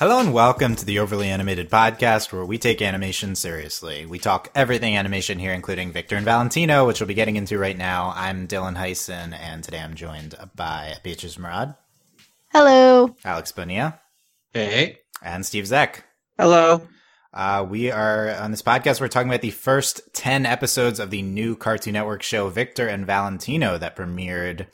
Hello and welcome to the Overly Animated Podcast, where we take animation seriously. We talk everything animation here, including Victor and Valentino, which we'll be getting into right now. I'm Dylan Heisen, and today I'm joined by Beatrice Murad, Hello. Alex Bonilla, Hey. and Steve Zeck. Hello. Uh, we are on this podcast. We're talking about the first 10 episodes of the new Cartoon Network show, Victor and Valentino, that premiered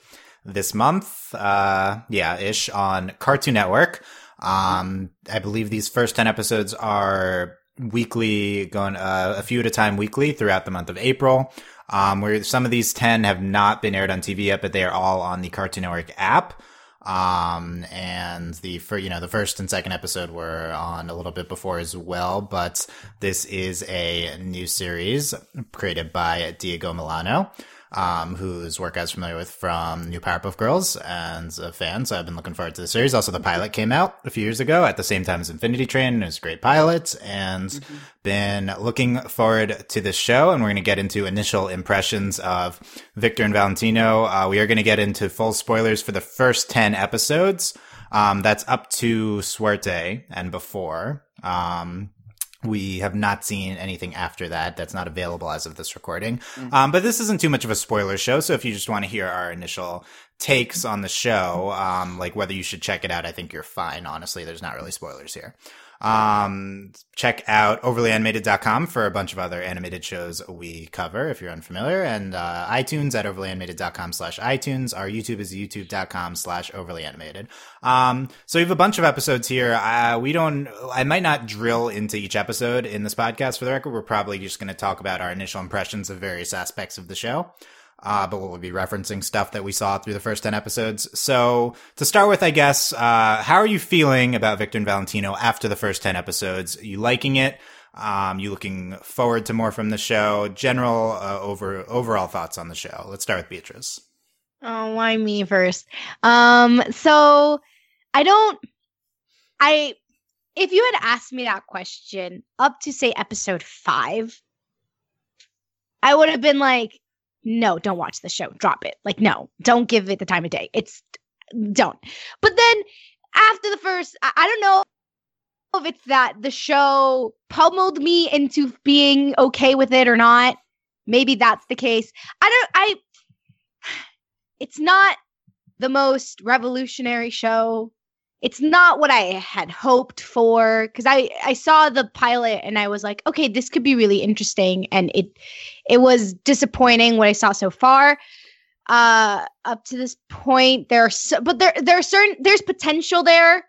this month. Uh, yeah, ish on Cartoon Network. Um, I believe these first 10 episodes are weekly, going uh, a few at a time weekly throughout the month of April. Um, where some of these 10 have not been aired on TV yet, but they are all on the Cartoon Network app. Um, and the for you know the first and second episode were on a little bit before as well, but this is a new series created by Diego Molano. Um, whose work I was familiar with from New Powerpuff Girls and a fan, so I've been looking forward to the series. Also, the pilot came out a few years ago at the same time as Infinity Train. It was a great pilot, and been looking forward to this show. And we're going to get into initial impressions of Victor and Valentino. Uh, we are going to get into full spoilers for the first 10 episodes. Um, that's up to Suerte and before. Um, we have not seen anything after that. That's not available as of this recording. Um, but this isn't too much of a spoiler show. So if you just want to hear our initial takes on the show, um, like whether you should check it out, I think you're fine. Honestly, there's not really spoilers here. Um, check out overlyanimated.com for a bunch of other animated shows we cover if you're unfamiliar and, uh, iTunes at overlyanimated.com slash iTunes. Our YouTube is youtube.com slash overlyanimated. Um, so we have a bunch of episodes here. Uh, we don't, I might not drill into each episode in this podcast for the record. We're probably just going to talk about our initial impressions of various aspects of the show uh, but we'll be referencing stuff that we saw through the first 10 episodes. So to start with, I guess, uh, how are you feeling about Victor and Valentino after the first 10 episodes? Are you liking it? Um, you looking forward to more from the show? General, uh, over, overall thoughts on the show. Let's start with Beatrice. Oh, why me first? Um, so I don't I if you had asked me that question up to say episode five, I would have been like, no, don't watch the show. Drop it. Like, no, don't give it the time of day. It's don't. But then after the first, I, I don't know if it's that the show pummeled me into being okay with it or not. Maybe that's the case. I don't I it's not the most revolutionary show. It's not what I had hoped for cuz I I saw the pilot and I was like, okay, this could be really interesting and it it was disappointing what I saw so far. Uh up to this point there are so, but there there are certain there's potential there.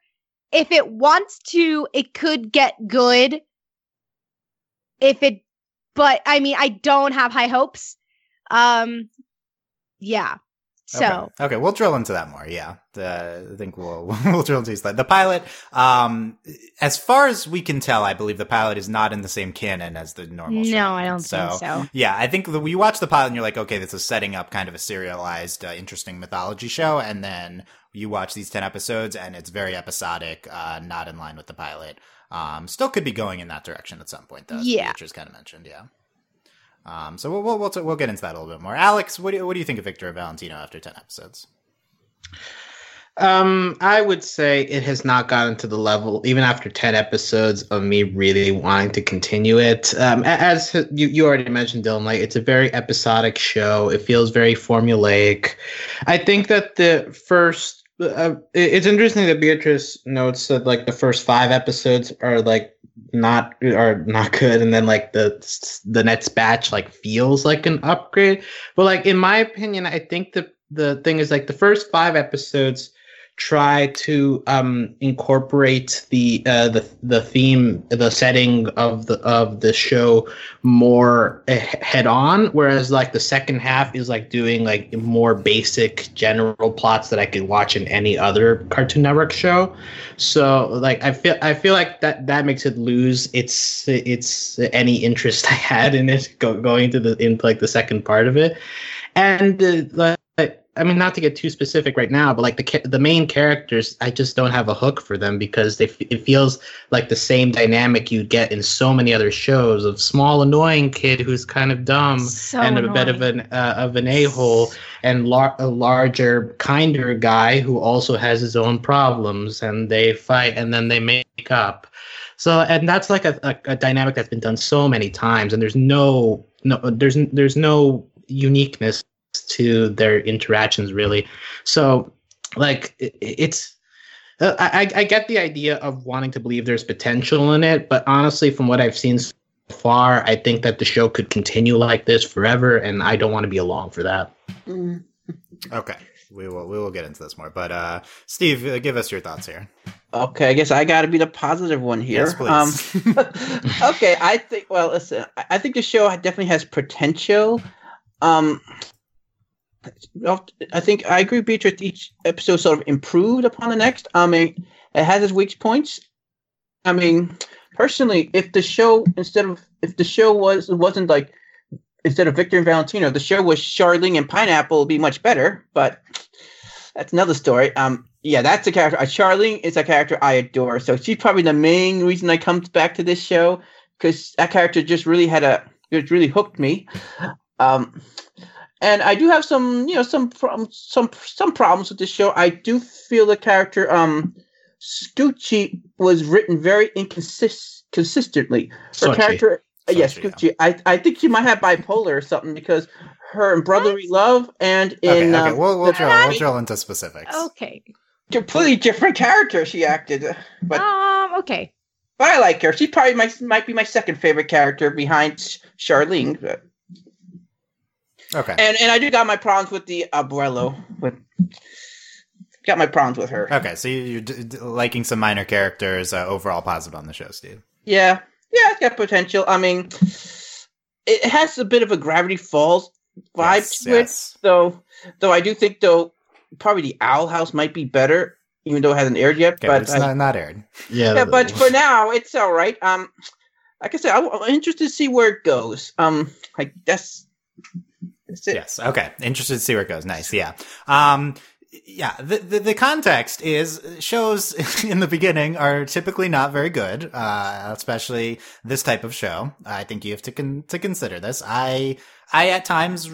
If it wants to, it could get good. If it but I mean, I don't have high hopes. Um yeah. So, okay. okay, we'll drill into that more. Yeah, the, I think we'll we'll drill into that. The pilot, um, as far as we can tell, I believe the pilot is not in the same canon as the normal. show. no, I don't think so. Yeah, I think the, you watch the pilot and you're like, okay, this is setting up kind of a serialized, uh, interesting mythology show, and then you watch these ten episodes and it's very episodic, uh, not in line with the pilot. Um, still could be going in that direction at some point, though. Yeah, Yeah. Beatrice kind of mentioned, yeah. Um, so we'll we'll we'll, t- we'll get into that a little bit more. Alex, what do you, what do you think of Victor Valentino after ten episodes? Um, I would say it has not gotten to the level, even after 10 episodes, of me really wanting to continue it. Um, as you, you already mentioned, Dylan, like it's a very episodic show. It feels very formulaic. I think that the first, uh, it's interesting that Beatrice notes that like the first five episodes are like not are not good, and then like the the next batch like feels like an upgrade. But like in my opinion, I think the the thing is like the first five episodes try to um incorporate the uh the the theme the setting of the of the show more head on whereas like the second half is like doing like more basic general plots that I could watch in any other Cartoon Network show. So like I feel I feel like that that makes it lose its its any interest I had in it go, going to the into like the second part of it. And uh, I mean, not to get too specific right now, but like the the main characters, I just don't have a hook for them because they it feels like the same dynamic you get in so many other shows of small annoying kid who's kind of dumb So and a bit of annoying. an uh, of an a hole, and lar- a larger, kinder guy who also has his own problems, and they fight, and then they make up. So, and that's like a, a, a dynamic that's been done so many times, and there's no no there's there's no uniqueness to their interactions really. So, like it, it's. uh, I, I get the idea of wanting to believe there's potential in it, but honestly, from what I've seen so far, I think that the show could continue like this forever, and I don't want to be along for that. Mm. Okay. We will we will get into this more, but uh, Steve, uh, give us your thoughts here. Okay, I guess I got to be the positive one here. Yes, please. Um, okay, I think. Well, listen, I I think the show definitely has potential. Um, I think I agree, Beatrice. Each episode sort of improved upon the next. I mean, it has its weak points. I mean, personally, if the show instead of if the show was wasn't like instead of Victor and Valentino, the show was Charlene and Pineapple, it'd be much better. But that's another story. Um, yeah, that's a character. Uh, Charlene is a character I adore. So she's probably the main reason I come back to this show because that character just really had a it really hooked me. Um, and I do have some, you know, some problems, some some problems with this show. I do feel the character um, Stucci was written very inconsist consistently. Her Xochi. character, uh, yes, Xochi, yeah. I I think she might have bipolar or something because her in Brotherly Love and in okay, um, we'll we'll the- drill we'll drill into specifics. Okay. completely different character she acted. But Um. Okay. but I like her. She probably might might be my second favorite character behind Charlene. But- Okay. And and I do got my problems with the Abuelo. With got my problems with her. Okay, so you- you're d- d- liking some minor characters. Uh, overall positive on the show, Steve. Yeah, yeah, it's got potential. I mean, it has a bit of a Gravity Falls vibe Yes, to it. yes. Though, though I do think though probably the Owl House might be better, even though it hasn't aired yet. Okay, but but it's I- not, not aired. Yeah, yeah, but for now, it's all right. Um, like I said, I'm I'm interested to see where it goes. Um, like that's that's it. Yes. Okay. Interested to see where it goes. Nice. Yeah. Um, yeah. The, the, the context is shows in the beginning are typically not very good, uh, especially this type of show. I think you have to con- to consider this. I, I at times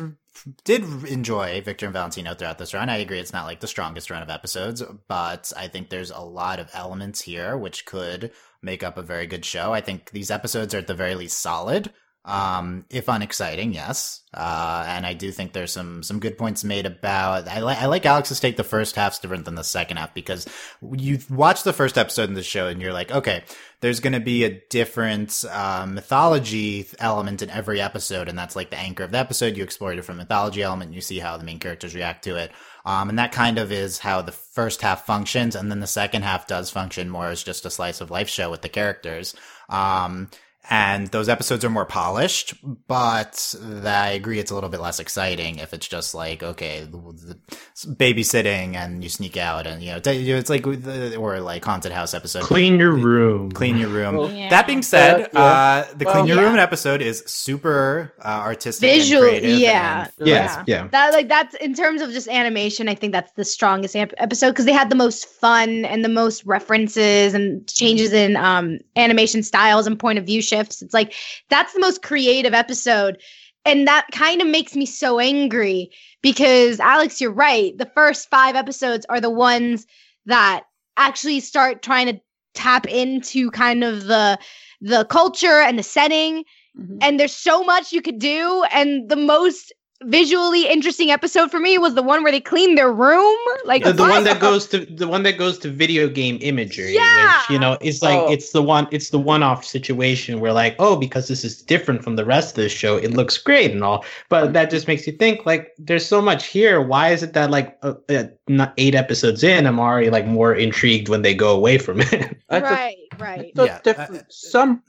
did enjoy Victor and Valentino throughout this run. I agree it's not like the strongest run of episodes, but I think there's a lot of elements here which could make up a very good show. I think these episodes are at the very least solid. Um, if unexciting, yes. Uh, and I do think there's some, some good points made about, I like, I like Alex's take the first half's different than the second half because you watch the first episode in the show and you're like, okay, there's going to be a different, uh, mythology element in every episode. And that's like the anchor of the episode. You explore a different mythology element. And you see how the main characters react to it. Um, and that kind of is how the first half functions. And then the second half does function more as just a slice of life show with the characters. Um, and those episodes are more polished, but I agree it's a little bit less exciting if it's just like okay, the, the, babysitting and you sneak out and you know it's like with the, or like haunted house episode. clean your room. Clean your room. Well, Yeah. That being said, Yeah, yeah. uh, the Well, clean your yeah. room episode is super uh, artistic, Visual, and creative yeah. and- Yes, yeah. That like that's in terms of just animation. I think that's the strongest ep- episode because they had the most fun and the most references and changes in um animation styles and point of view shifts. It's like that's the most creative episode, and that kind of makes me so angry because Alex, you're right. The first five episodes are the ones that actually start trying to tap into kind of the the culture and the setting Mhm. and there's so much you could do and the most visually interesting episode for me was the one where they cleaned their room like the, the one that goes to the one that goes to video game imagery Yeah. which you know it's like Oh. it's the one it's the one-off situation where like oh because this is different from the rest of the show it looks great and all but that just makes you think like there's so much here why is it that like uh, uh, not eight episodes in i'm already like more intrigued when they go away from it That's a- right right So Yeah, different. some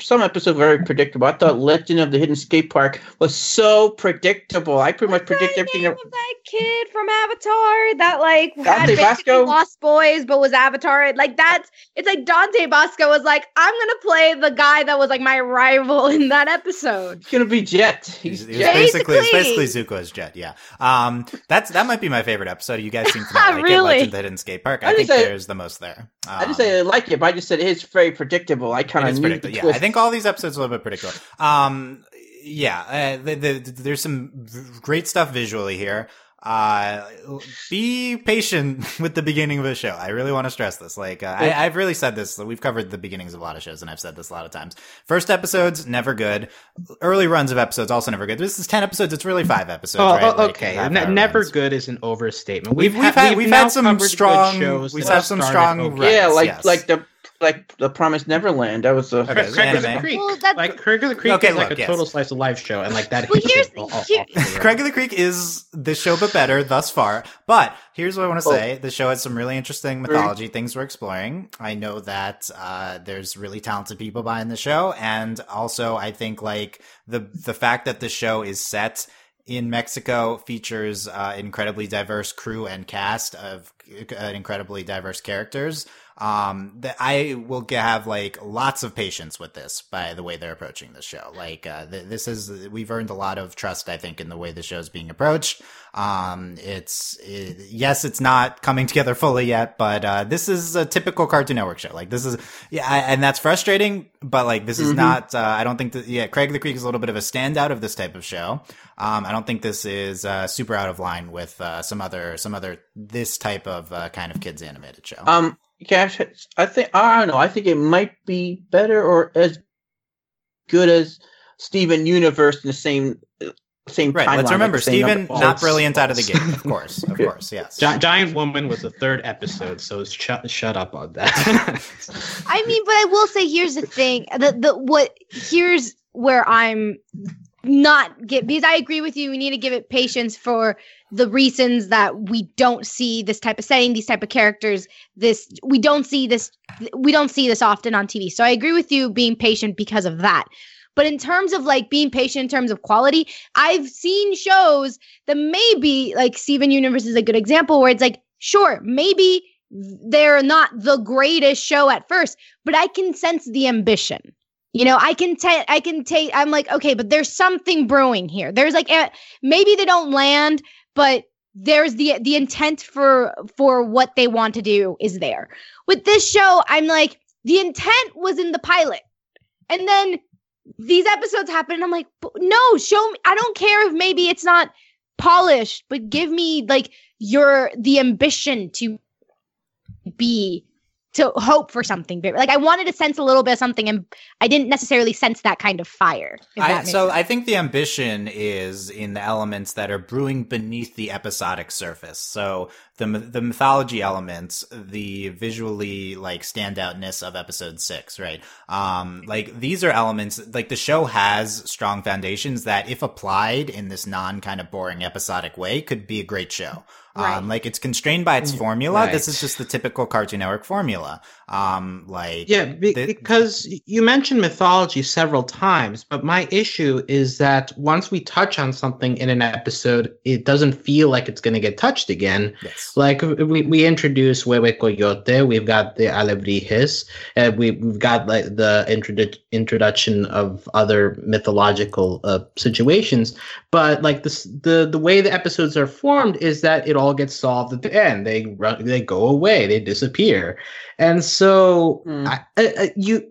some episodes very predictable. I thought Legend of the Hidden Skate Park was so predictable. I pretty much What's the predict everything. name That, of that kid from Avatar that like Dante basically Basco? Lost Boys but was Avatar like that's it's like Dante Basco was like I'm gonna play the guy that was like my rival in that episode it's gonna be Jet. He's, He's he's Jet. basically, it's Basically. basically Zuko's jet. Yeah. Um, that's, that might be my favorite episode. You guys seem to not like it. Really? Legend of the Hidden Skate Park. I, I think say- there's the most there. Um, I didn't say I like it, but I just said it's very predictable. I kind of is knew predictable. The Yeah, twist. I think all these episodes are a little bit predictable. Um, yeah, uh, the, the, there's some great stuff visually here. uh, be patient with the beginning of a show. I really want to stress this. Like, uh, I, I've really said this. We've covered the beginnings of a lot of shows, and I've said this a lot of times. First episodes, never good. Early runs of episodes, also never good. This is 10 episodes. It's really five episodes, Oh, right? oh, okay. half Ne- never runs. good is an overstatement. We've, we've had, we've now had some strong, shows we've had some strong, okay. runs, yeah, like yes. like the like the Promised Neverland. That was a Okay, Craig, Craig of the. Creek. Well, that's- like Craig of the Creek Okay, is like look, a yes. total slice of life show, and like that. Well, here's- all- all- here- off the rails. Craig of the Creek is the show, but better thus far. But here's what I want to Oh. say: the show has some really interesting mythology things we're exploring. I know that uh, there's really talented people behind the show, and also I think like the the fact that the show is set in Mexico features uh, incredibly diverse crew and cast of incredibly diverse characters. Um, that I will have like lots of patience with this by the way they're approaching the show. Like, uh, th- this is, we've earned a lot of trust, I think, in the way the show is being approached. Um, it's, it, yes, it's not coming together fully yet, but, uh, this is a typical Cartoon Network show. Like, this is, yeah, I, and that's frustrating, but like, this is Mhm. not, uh, I don't think that, yeah, Craig the Creek is a little bit of a standout of this type of show. Um, I don't think this is, uh, super out of line with, uh, some other, some other, this type of, uh, kind of kids animated show. um. Cash, I think I don't know. I think it might be better or as good as Steven Universe in the same uh, same Right. timeline, Let's remember, the Steven, number- not brilliant out of the gate. Of course. Of Yeah. course. Yes. Gi- Giant Woman was the third episode, so shut shut up on that. I mean, but I will say here's the thing. The the what here's where I'm not get because I agree with you. We need to give it patience for the reasons that we don't see this type of setting, these type of characters. This we don't see this we don't see this often on TV. So I agree with you being patient because of that. But in terms of like being patient in terms of quality, I've seen shows that maybe like Steven Universe is a good example where it's like, sure, maybe they're not the greatest show at first, but I can sense the ambition. You know, I can take, I can take, I'm like, okay, but there's something brewing here. There's like, a, maybe they don't land, but there's the the intent for for what they want to do is there. With this show, I'm like, the intent was in the pilot, and then these episodes happen, and I'm like, no, show me. I don't care if maybe it's not polished, but give me like your the ambition to be to hope for something big. Like I wanted to sense a little bit of something, and I didn't necessarily sense that kind of fire. I, so sense. I think the ambition is in the elements that are brewing beneath the episodic surface. So the the mythology elements, the visually like standoutness of episode six, right? Um, like these are elements like the show has strong foundations that, if applied in this non kind of boring episodic way, could be a great show. Right. Um, like it's constrained by its formula. Right. This is just the typical Cartoon Network formula. Um, like yeah, be- the- because you mentioned mythology several times, but my issue is that once we touch on something in an episode, it doesn't feel like it's going to get touched again. yes. Like we, we introduce Huehue Coyote, we've got the Alebrijes, and we, we've got like the introdu- introduction of other mythological uh, situations. But like this, the the way the episodes are formed is that it all gets solved at the end. They run, they go away, they disappear, and so. Hmm. I, I, I- you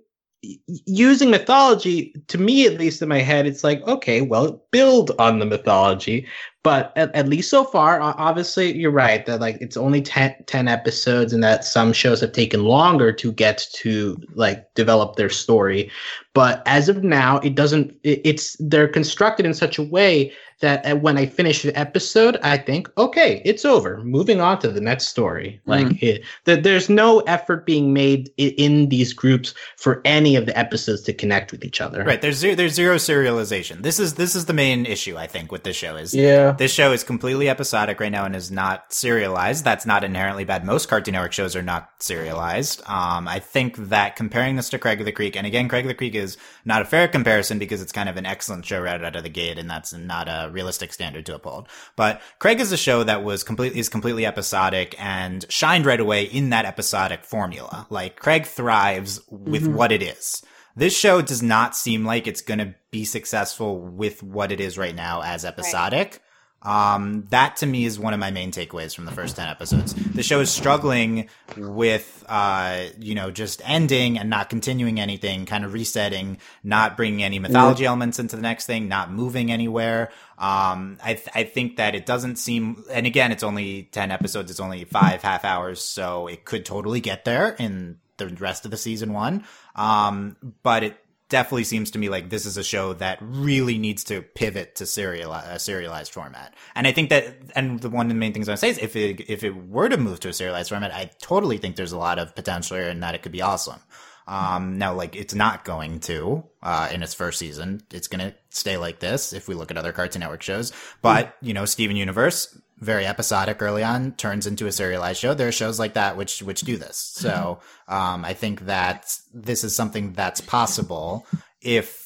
using mythology to me at least in my head it's like okay well build on the mythology but at, at least so far obviously you're right that like it's only 10, 10 episodes and that some shows have taken longer to get to like develop their story but as of now it doesn't it, it's they're constructed in such a way that uh, when i finish the episode i think okay it's over moving on to the next story like it, that there's no effort being made i- in these groups for any of the episodes to connect with each other Right. There's zero, there's zero serialization. This is this is the main issue I think with this show is Yeah. this show is completely episodic right now and is not serialized. That's not inherently bad. Most Cartoon Network shows are not serialized. Um, I think that comparing this to Craig of the Creek, and again, Craig of the Creek is not a fair comparison because it's kind of an excellent show right out of the gate, and that's not a realistic standard to uphold. But Craig is a show that was completely is completely episodic and shined right away in that episodic formula. Like Craig thrives with Mhm. what it is. This show does not seem like it's going to be successful with what it is right now as episodic. Um, that to me is one of my main takeaways from the first 10 episodes. The show is struggling with, uh, you know, just ending and not continuing anything, kind of resetting, not bringing any mythology elements into the next thing, not moving anywhere. Um, I, th- I think that it doesn't seem, and again, it's only 10 episodes. It's only five half hours. So it could totally get there in the rest of the season one. Um, but it definitely seems to me like this is a show that really needs to pivot to serial a serialized format. And I think that, and the one of the main things I say is if it if it were to move to a serialized format, I totally think there's a lot of potential here and that it could be awesome. Um, now, like it's not going to uh, in its first season. It's going to stay like this if we look at other Cartoon Network shows. But you know, Steven Universe very episodic early on turns into a serialized show. There are shows like that which which do this. So um, I think that this is something that's possible if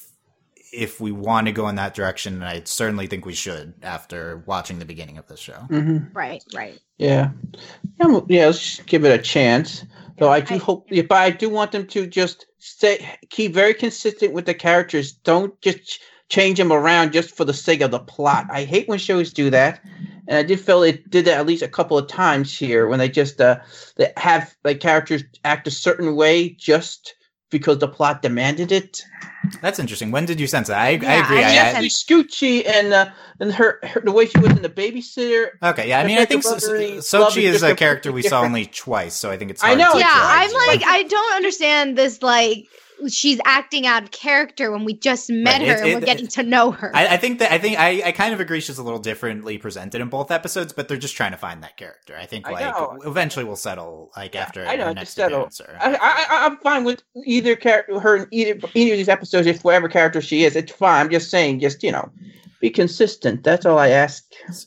if we want to go in that direction. And I certainly think we should after watching the beginning of this show. Mm-hmm. Right, right. Yeah, yeah. yeah, Let's just give it a chance. Though I do I- hope, yeah, but I do want them to just stay, keep very consistent with the characters. Don't just change them around just for the sake of the plot. I hate when shows do that, and I did feel it did that at least a couple of times here when they just uh they have like characters act a certain way just because the plot demanded it. That's interesting. When did you sense that? I, I Yeah, agree. I I, I- Scoochie and uh, and her, her the way she was in the babysitter. okay, yeah. I mean, I think that so- Xochi is is a character we saw only twice, so I think it's I know. to Yeah. I'm like, I don't understand this. Like, she's acting out of character when we just met Right, her it- and it- we're getting to know her. I, I think that I think I, I kind of agree she's a little differently presented in both episodes, but they're just trying to find that character. I think I like know. eventually we'll settle like Yeah, after I know, her just next settle. appearance. Or, I, I, I'm fine with either character, her in either either of these episodes, if whatever character she is, it's fine. I'm just saying, just you know, be consistent. That's all I ask.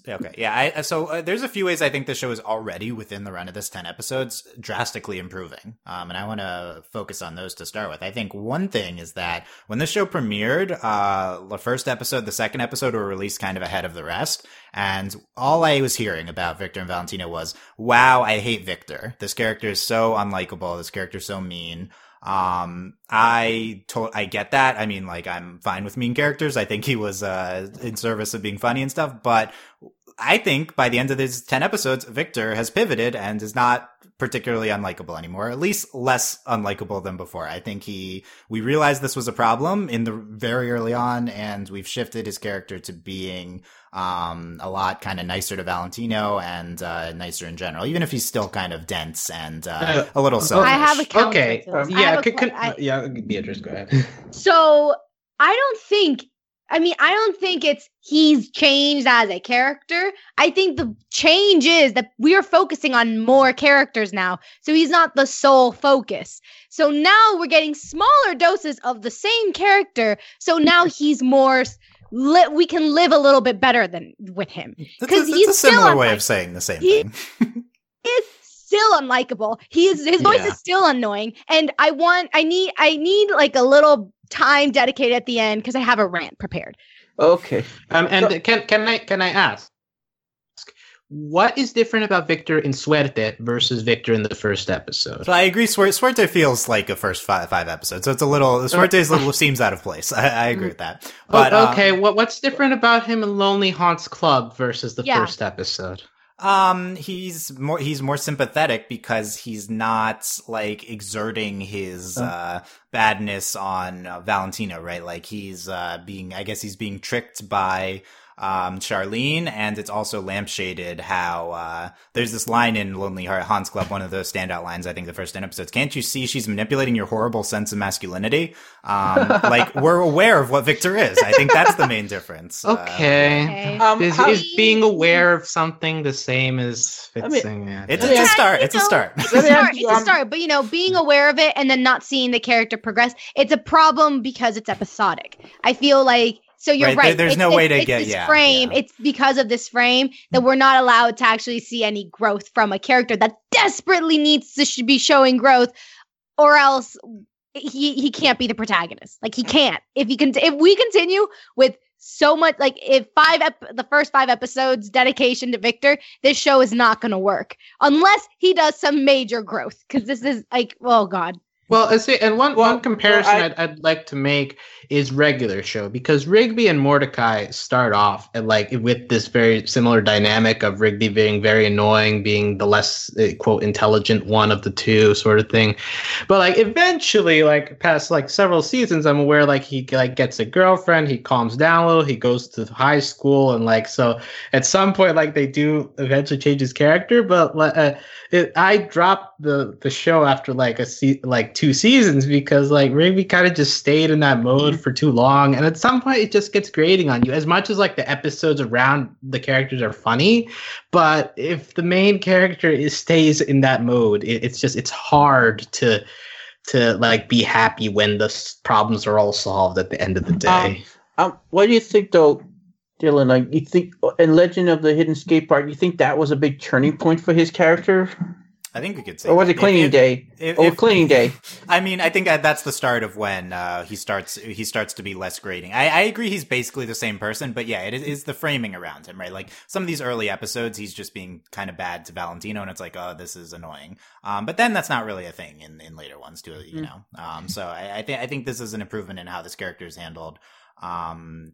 Okay, yeah. I, so uh, there's a few ways I think the show is already within the run of this ten episodes drastically improving, um, and I want to focus on those to start with. I think one thing is that when the show premiered, uh, the first episode, the second episode were released kind of ahead of the rest, and all I was hearing about Victor and Valentina was, "Wow, I hate Victor. This character is so unlikable. This character is so mean." Um, I told, I get that. I mean, like, I'm fine with mean characters. I think he was, uh, in service of being funny and stuff, but I think by the end of these 10 episodes, Victor has pivoted and is not particularly unlikable anymore, at least less unlikable than before. I think he, we realized this was a problem in the very early on and we've shifted his character to being, um, a lot kind of nicer to Valentino and, uh, nicer in general, even if he's still kind of dense and, uh, Uh, a little selfish. I have a counter Okay. to this. Yeah. a Could, que- could, I- yeah. Beatrice, go ahead. So I don't think. I mean, I don't think it's he's changed as a character. I think the change is that we are focusing on more characters now. So he's not the sole focus. So now we're getting smaller doses of the same character. So now he's more. Li- we can live a little bit better than with him. Because he's a similar way of saying the same he- thing. Is still unlikable. He is his voice Yeah. is still annoying, and I want I need I need like a little time dedicated at the end because I have a rant prepared. Okay. Um, and So- can can I can I ask, what is different about Victor in Suerte versus Victor in the first episode? So I agree. Suerte, Suerte feels like a first five, five episodes, so it's a little. Suerte's a little seems out of place. I, I agree with that. But oh, uh, okay, what what's different about him in Lonely Haunts Club versus the Yeah. first episode? Um, he's more he's more sympathetic because he's not like exerting his Oh. uh badness on uh, Valentina, right? Like he's uh being I guess he's being tricked by um Charlene and it's also lampshaded how uh there's this line in Lonely Heart Hans Club, one of those standout lines I think the first 10 episodes. Can't you see she's manipulating your horrible sense of masculinity? Um like we're aware of what Victor is. I think that's the main difference. Uh, Okay. Okay. Um, Is, how- is being aware of something the same as I mean, fixing it? it's, it's a start. You It's a start. It's a start. It's a start. But you know, being aware of it and then not seeing the character progress, it's a problem because it's episodic. I feel like so you're Right, right. there- there's It's- no it's- way to it's get- this yeah, frame. yeah. It's because of this frame that we're not allowed to actually see any growth from a character that desperately needs to be showing growth, or else he he can't be the protagonist. Like he can't. If he can, if we continue with so much, like if five ep- the first five episodes dedication to Victor, this show is not going to work unless he does some major growth. Because this is like, oh god, Well, I say, and one Well, one comparison well, I- I'd, I'd like to make is regular show because Rigby and Mordecai start off at like with this very similar dynamic of Rigby being very annoying, being the less uh, quote intelligent one of the two, sort of thing. But like eventually, like past like several seasons, I'm aware like he like gets a girlfriend, he calms down a little, he goes to high school, and like so at some point like they do eventually change his character, but uh, it, I dropped the the show after like a se- like two seasons because like Rigby kind of just stayed in that mode for too long, and at some point it just gets grating on you. As much as like the episodes around the characters are funny, but if the main character is stays in that mode, it, it's just it's hard to to like be happy when the s- problems are all solved at the end of the day. Um, what do you think though, Dylan? Like, you think in Legend of the Hidden Skate Park, you think that was a big turning point for his character, I think we could say. or was that. it Cleaning If- if- Day? if- or if- Cleaning Day? I mean, I think that's the start of when uh, he starts. He starts to be less grating. I, I agree. He's basically the same person, but yeah, it is, is the framing around him, right? Like some of these early episodes, he's just being kind of bad to Valentino, and it's like, oh, this is annoying. Um, but then that's not really a thing in, in later ones, too. You Mm. know. Um, so I, I think I think this is an improvement in how this character is handled. Um,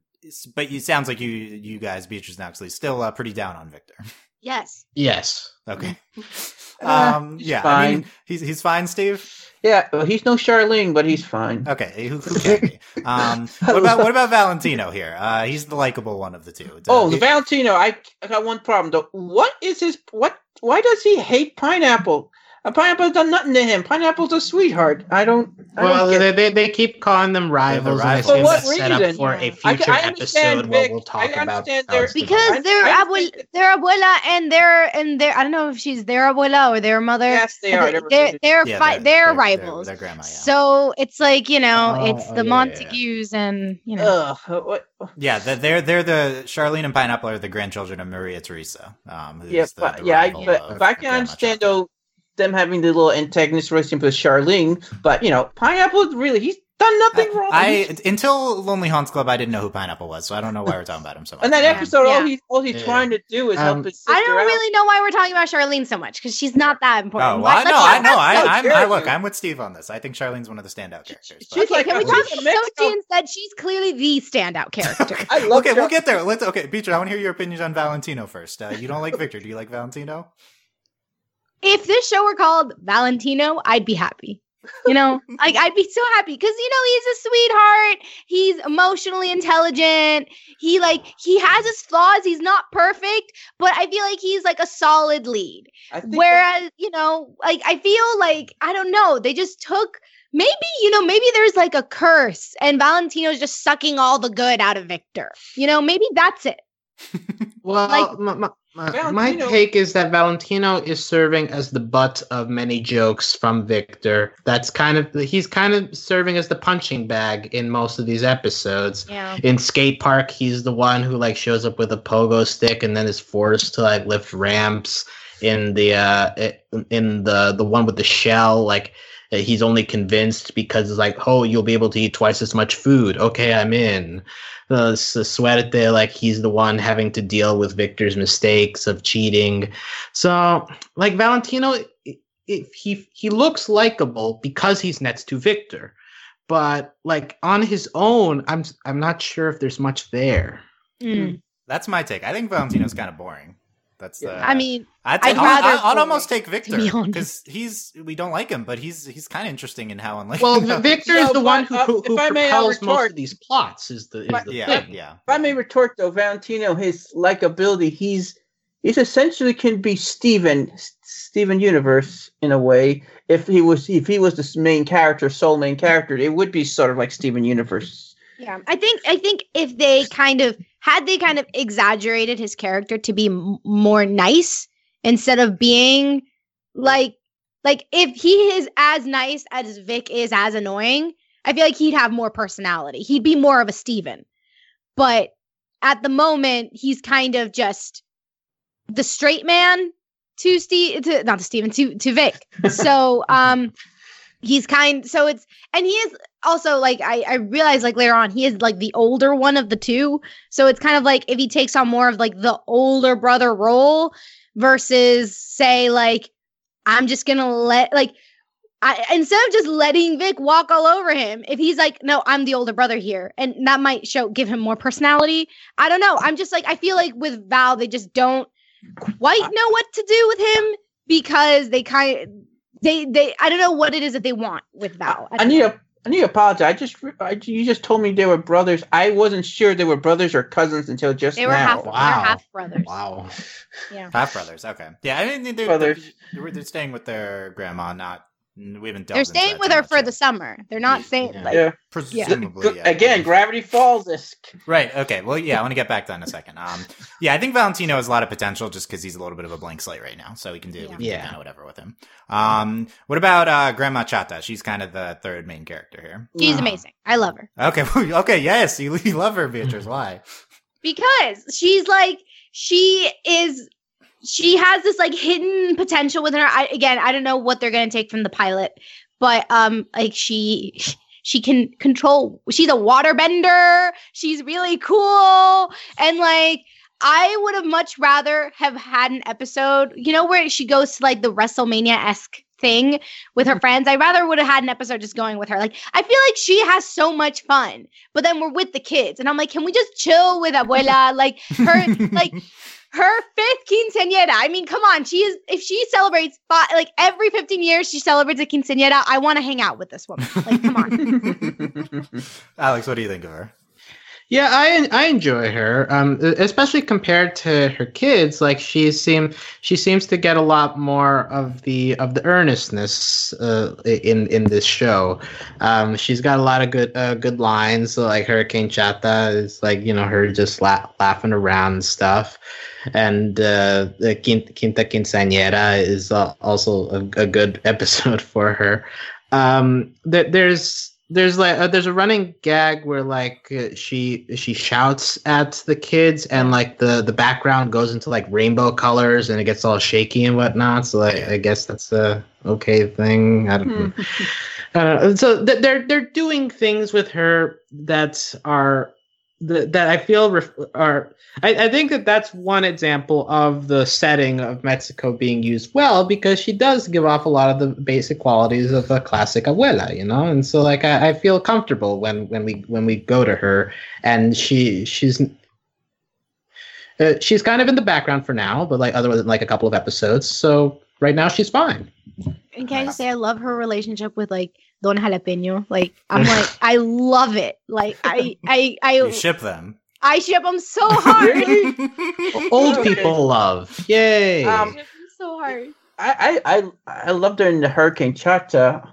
but it sounds like you you guys, Beatrice and Alex, still uh, pretty down on Victor. Yes. Yes. Okay. Uh, um, he's yeah, I mean, fine. he's he's fine, Steve. Yeah, well, he's no Charlene, but he's fine. Okay, who, who can be? Um, what about what about Valentino here? Uh, he's the likable one of the two. Oh, Uh, the Valentino. I, I got one problem though. What is his what? Why does he hate pineapple? A pineapple's done nothing to him. Pineapple's a sweetheart. I don't. I Well, don't they, they, they keep calling them rivals, and I rivals. For what that's set up reason? for a future I understand, episode where we'll talk I about their- Because developed. their abuela, think- their abuela and their and their I don't know if she's their abuela or their mother. Yes, they are. They're They're they're, they're, Yeah, fi- they're- they're, they're- rivals. Their, their grandma, yeah. So it's like you know, Oh, it's oh, the yeah, yeah, yeah. Montagues and you know. Ugh. Yeah, they're, they're they're the Charlene and Pineapple are the grandchildren of Maria Teresa. Um, Yeah, the, but the yeah, I, but, of but I can Grandma understand though them having the little antagonist relationship with Charlene. But you know, pineapple really he's done nothing wrong. I He's- until Lonely Haunts Club, I didn't know who Pineapple was, so I don't know why we're talking about him so much. in that Yeah. episode, all he's all he's Yeah. trying to do is Um, help his sister I don't out. really know why we're talking about Charlene so much because she's not that important. Oh, well, I know, I know, I, I'm, I look, I'm with Steve on this. I think Charlene's one of the standout characters. but- She's Okay, like can we talk she's about a Mexico- Xochi instead? She's clearly the standout character. I love okay, we'll get there. Let's okay, Beecher. I want to hear your opinions on Valentino first. Uh, you don't like Victor? Do you like Valentino? If this show were called Valentino, I'd be happy. You know, like I'd be so happy because you know he's a sweetheart. He's emotionally intelligent. He like he has his flaws. He's not perfect, but I feel like he's like a solid lead. Think that- Whereas you know, like I feel like I don't know. They just took maybe you know maybe there's like a curse and Valentino's just sucking all the good out of Victor. You know, maybe that's it. Well, Like- my, my, my, my take is that Valentino is serving as the butt of many jokes from Victor. That's kind of he's kind of serving as the punching bag in most of these episodes. Yeah. In Skate Park, he's the one who like shows up with a pogo stick and then is forced to like lift ramps. In the uh, in the the one with the shell, like uh, he's only convinced because it's like, oh, you'll be able to eat twice as much food. Okay, I'm in uh, so Suerte, like he's the one having to deal with Victor's mistakes of cheating. So, like Valentino, if he he looks likable because he's next to Victor, but like on his own, I'm I'm not sure if there's much there. Mm. That's my take. I think Valentino's kind of boring. That's the. I mean, I'd, I'd I'd, rather I'd, I'd almost take Victor because he's we don't like him, but he's he's kind of interesting in how unlike. Well, him. Victor No, is the one who uh, who, who if I may, I'll propels most retort. of these plots. Is the is But- the yeah, thing. yeah. If I may retort though, Valentino, his likability, he's he's essentially can be Steven Steven Universe in a way. If he was if he was the main character, sole main character, it would be sort of like Steven Universe. Yeah, I think I think if they kind of had they kind of exaggerated his character to be m- more nice instead of being like like if he is as nice as Vic is as annoying, I feel like he'd have more personality. He'd be more of a Steven. But at the moment, he's kind of just the straight man to Steve to not to Steven to to Vic. So um he's kind so it's and he is also like I, I realize like later on he is like the older one of the two so it's kind of like if he takes on more of like the older brother role versus say like i'm just gonna let like I, instead of just letting Vic walk all over him, if he's like, no, I'm the older brother here, and that might show give him more personality. I don't know. I'm just like, I feel like with Val, they just don't quite know what to do with him because they kind of they they I don't know what it is that they want with Val. I need to I need to apologize. I just I, you just told me they were brothers. I wasn't sure they were brothers or cousins until just they were now. half, they were Wow. half brothers. Wow. Yeah. Half brothers. Okay. Yeah, I mean they're, Brothers. They're, they're staying with their grandma. Not we haven't. They're staying with her for yet. the summer. They're not staying Yeah. like yeah. Presumably, yeah. Again, Gravity Falls is Right. Okay. Well, yeah. I want to get back to that in a second. Um, yeah, I think Valentino has a lot of potential just because he's a little bit of a blank slate right now, so we can do, we can do Yeah. kind of whatever with him. Um, what about uh, Grandma Chata? She's kind of the third main character here. she's Wow. amazing. I love her. Okay. okay. Yes, you, you love her, Beatrice. Why? because she's like she is she has this like hidden potential within her. I, again i don't know what they're going to take from the pilot but um like she she can control she's a waterbender she's really cool. And like i would have much rather have had an episode you know where she goes to like the wrestlemania-esque thing with her friends. I rather would have had an episode just going with her. Like i feel like she has so much fun but then we're with the kids and i'm like can we just chill with abuela? Like her like her fifth quinceañera. I mean, come on. She is if she celebrates like every 15 years she celebrates a quinceañera. I want to hang out with this woman. Like, come on. Alex, what do you think of her? Yeah, I I enjoy her, um, especially compared to her kids. Like she seem she seems to get a lot more of the of the earnestness uh, in in this show. Um, she's got a lot of good uh, good lines. Like Hurricane Chata is like you know her just la- laughing around and stuff, and uh, the Quinta, Quinta Quinceañera is also a, a good episode for her. Um, there, there's there's like uh, there's a running gag where like uh, she she shouts at the kids and like the the background goes into like rainbow colors and it gets all shaky and whatnot. So like, i guess that's a okay thing. I don't know. I don't know. so th- they're they're doing things with her that are that that I feel ref- are I, I think that that's one example of the setting of Mexico being used well because she does give off a lot of the basic qualities of a classic abuela, you know, and so like I, I feel comfortable when when we when we go to her and she she's uh, she's kind of in the background for now, but like other than like a couple of episodes, so right now she's fine. And can I just say I love her relationship with like Don Jalapeno. Like I'm like I love it. Like I I I You ship them. I ship them so hard. Old Okay. people love, yay! Um, I ship 'em so hard. I, I I I loved her in the Hurricane Chata.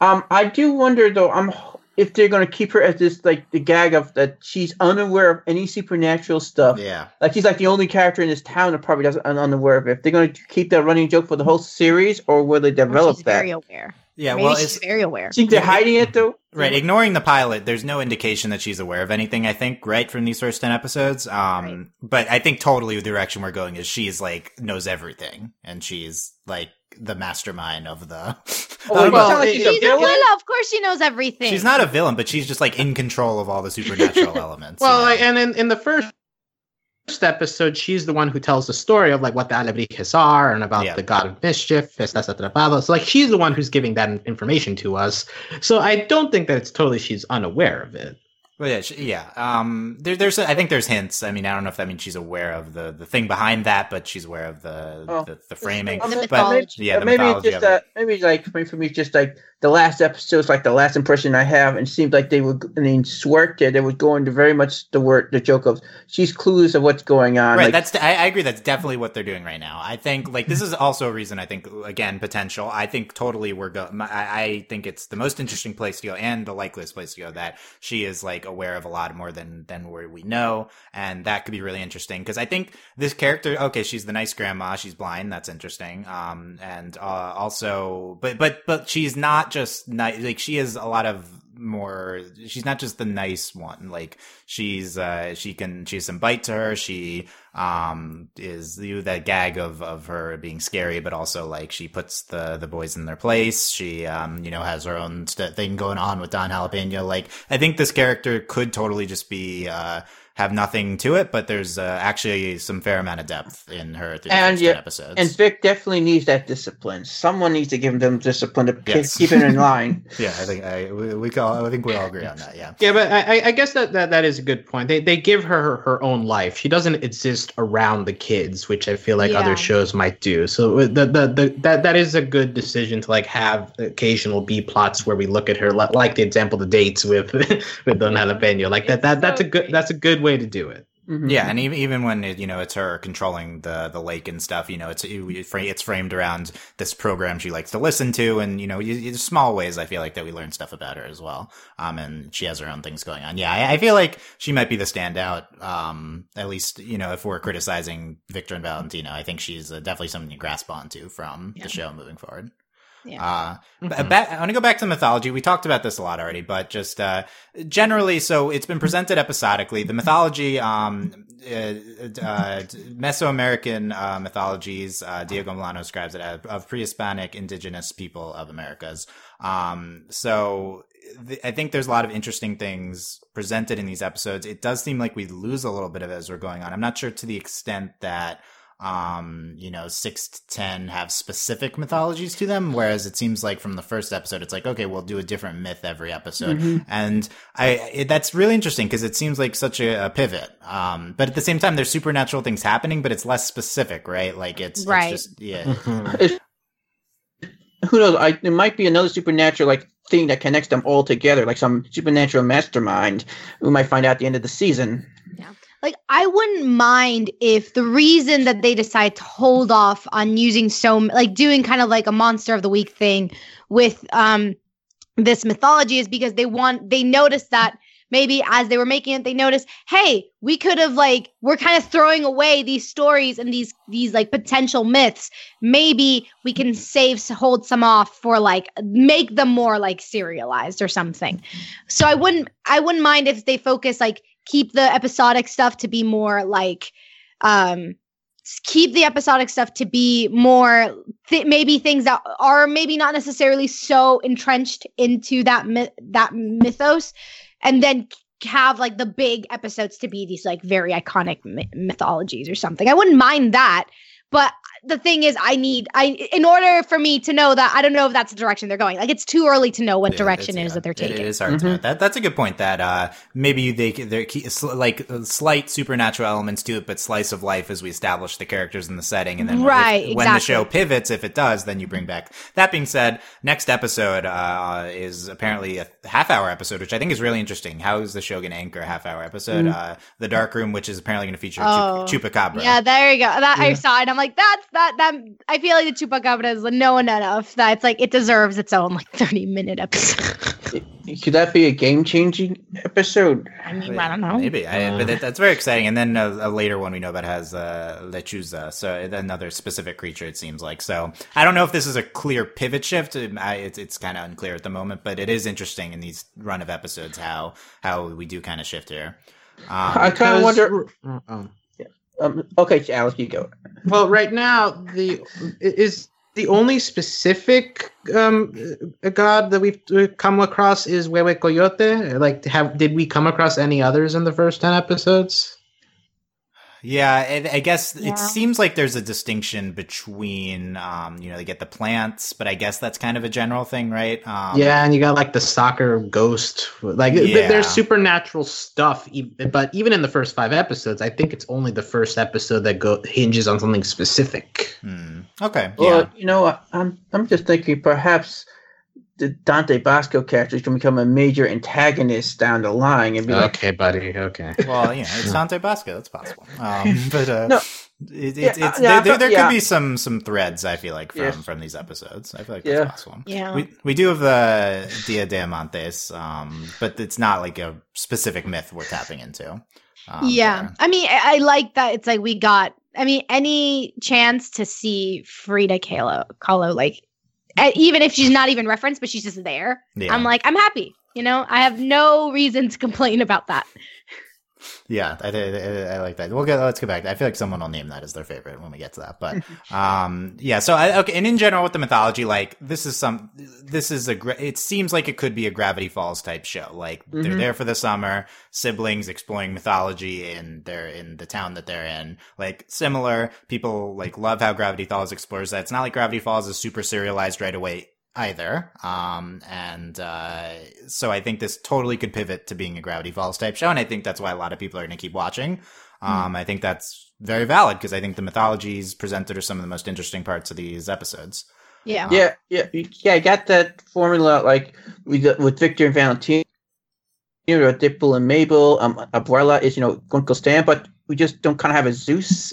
Um, I do wonder though. I'm if they're gonna keep her as this like the gag of that she's unaware of any supernatural stuff. Yeah. Like she's like the only character in this town that probably doesn't un- unaware of it. If they're gonna keep that running joke for the whole series, or will they develop she's that? very aware. Yeah. Maybe well, she's it's very aware. Think they're hiding it though? right. Ignoring the pilot, there's no indication that she's aware of anything. I think right from these first ten episodes. Um, Right. but I think totally the direction we're going is she's like knows everything, and she's like the mastermind of the. Oh, well, sound she's a She's villain? Of course she knows everything. She's not a villain, but she's just like in control of all the supernatural elements. Well, you like, know? and in, in the first first episode, she's the one who tells the story of like what the alebrijes are and about Yeah. the god of mischief, Estás Atrapado. So like she's the one who's giving that information to us. So I don't think that it's totally she's unaware of it. Well, yeah, she, yeah. Um, there, there's, I think there's hints. I mean, I don't know if that means she's aware of the the thing behind that, but she's aware of the Oh. the, the framing. The mythology. Yeah, the maybe it's mythology just of it. uh, maybe like for me, for me, it's just like the last episode episode's like the last impression I have, and it seemed like they were. I mean, Swerk there, they were going to very much the word, the joke of she's clueless of what's going on. Right, like, that's I, I agree. That's definitely what they're doing right now. I think like this is also a reason. I think again potential. I think totally we're go. I, I think it's the most interesting place to go and the likeliest place to go. That she is like aware of a lot more than than where we know, and that could be really interesting because I think this character. Okay, she's the nice grandma. She's blind. That's interesting. Um, and uh, also, but but but she's not just nice. Like she is a lot of more she's not just the nice one like she's uh she can she has some bite to her she um is the that gag of of her being scary but also like she puts the the boys in their place she um you know has her own st- thing going on with don jalapeno like i think this character could totally just be uh have nothing to it, but there's uh, actually some fair amount of depth in her through And first yeah- episodes. And Vic definitely needs that discipline. Someone needs to give them discipline to keep- Yes. keep it in line. yeah, I think I we, we all, I think we all agree on that. Yeah. Yeah, but I, I- I guess that, that that is a good point. They they give her her, her own life. She doesn't exist around the kids, which I feel like Yeah. other shows might do. So the, the the that that is a good decision to like have occasional B plots where we look at her like, like the example the dates with with Don Jalapeno. Like that that that's a good that's a good way to do it. Mhm. Yeah, and even even when it, you know it's her controlling the the lake and stuff, you know it's it, it's framed around this program she likes to listen to, and you know you, you- small ways I feel like that we learn stuff about her as well. Um, and she has her own things going on. Yeah, I, I feel like she might be the standout. Um, at least you know if we're criticizing Victor and Valentino, I think she's uh, definitely something you grasp onto from Yeah. the show moving forward. Yeah. Uh, Mhm. ba- I want to go back to mythology. We talked about this a lot already, but just uh, generally, so it's been presented episodically. The mythology, um, uh, uh, Mesoamerican uh, mythologies, uh, Diego Molano describes it as of pre-Hispanic indigenous people of Americas. Um, so th- I think there's a lot of interesting things presented in these episodes. It does seem like we lose a little bit of it as we're going on. I'm not sure to the extent that um you know six to ten have specific mythologies to them whereas it seems like from the first episode it's like okay we'll do a different myth every episode Mhm. and i it, that's really interesting because it seems like such a, a pivot um but at the same time there's supernatural things happening but it's less specific right like it's, Right. it's just yeah Mhm. Who knows? I, there might be another supernatural like thing that connects them all together, like some supernatural mastermind. We might find out at the end of the season. Like I wouldn't mind if the reason that they decide to hold off on using so like doing kind of like a monster of the week thing with um this mythology is because they want they noticed that maybe as they were making it they noticed hey we could have like we're kind of throwing away these stories and these these like potential myths. Maybe we can save hold some off for like make them more like serialized or something. So i wouldn't i wouldn't mind if they focus like keep the episodic stuff to be more like um keep the episodic stuff to be more th- maybe things that are maybe not necessarily so entrenched into that that mythos and then have like the big episodes to be these like very iconic my- mythologies or something. I wouldn't mind that but the thing is i need i in order for me to know that i don't know if that's the direction they're going like it's too early to know what Yeah, direction it's- yeah, that they're taking It is hard to Mhm. know. That that's a good point. That uh, maybe they they're key- like uh, slight supernatural elements to it, but slice of life as we establish the characters in the setting, and then Right, if- when the show pivots, if it does, then you bring back. That being said, next episode uh, is apparently a half hour episode, which I think is really interesting. How is the show going to anchor a half hour episode? Mhm. Uh, the Dark Room, which is apparently going to feature Oh. Chup- Chupacabra. Yeah, there you go. That I saw it. I'm like, that's that that. I feel like the chupacabra is known enough that it's like it deserves its own like 30 minute episode. Could that be a game changing episode? I mean, I don't know. Maybe, I, Uh. but that, that's very exciting. And then a, a later one we know about has uh, Lechuza, so another specific creature. It seems like. So I don't know if this is a clear pivot shift. Um, I, it's it's kind of unclear at the moment, but it is interesting in these run of episodes how how we do kind of shift here. Um, I kind of wonder. um, Um, okay, Alex, you go. Well, right now the is the only specific um god that we've come across is Wewe Coyote. Like, have did we come across any others in the first ten episodes? Yeah, I, I guess Yeah. it seems like there's a distinction between, um, you know, they get the plants, but I guess that's kind of a general thing, right? Um, yeah, and you got like the soccer ghost. Like, th- Yeah. there's supernatural stuff. e- But even in the first five episodes, I think it's only the first episode that go hinges on something specific. hmm. Okay. Well, yeah. you know, I'm I'm just thinking perhaps the Dante Basco characters can become a major antagonist down the line and be like, Okay, buddy. Okay. Well, you know, it's Dante Basco. That's possible. Um, but uh, No. it, it, Yeah, it's, uh, there, yeah, there, there yeah. could be some some threads. I feel like from Yes. from these episodes. I feel like Yeah. that's possible. Yeah. We we do have the Dia de Amantes, um, but it's not like a specific myth we're tapping into. Um, yeah. there. I mean, I, I like that. It's like we got. I mean, any chance to see Frida Kahlo, Kahlo like, even if she's not even referenced, but she's just there. yeah. I'm like, I'm happy. You know, I have no reason to complain about that. Yeah, I, I, I, like that. We'll get. Let's go back. I feel like someone will name that as their favorite when we get to that. But, um, yeah. So, I, okay. And in general, with the mythology, like this is some. This is a. Gra- it seems like it could be a Gravity Falls type show. Like mm-hmm. they're there for the summer, siblings exploring mythology, and they're in the town that they're in. Like similar people like love how Gravity Falls explores that. It's not like Gravity Falls is super serialized right away either. Um, and uh, so I think this totally could pivot to being a Gravity Falls type show, and I think that's why a lot of people are going to keep watching. Um, mm. I think that's very valid because I think the mythologies presented are some of the most interesting parts of these episodes. Yeah, yeah, yeah, yeah. I got that formula like with with Victor and Valentino, you know, Dipper and Mabel. Um, Abuela is you know Uncle Stan, but we just don't kind of have a Soos.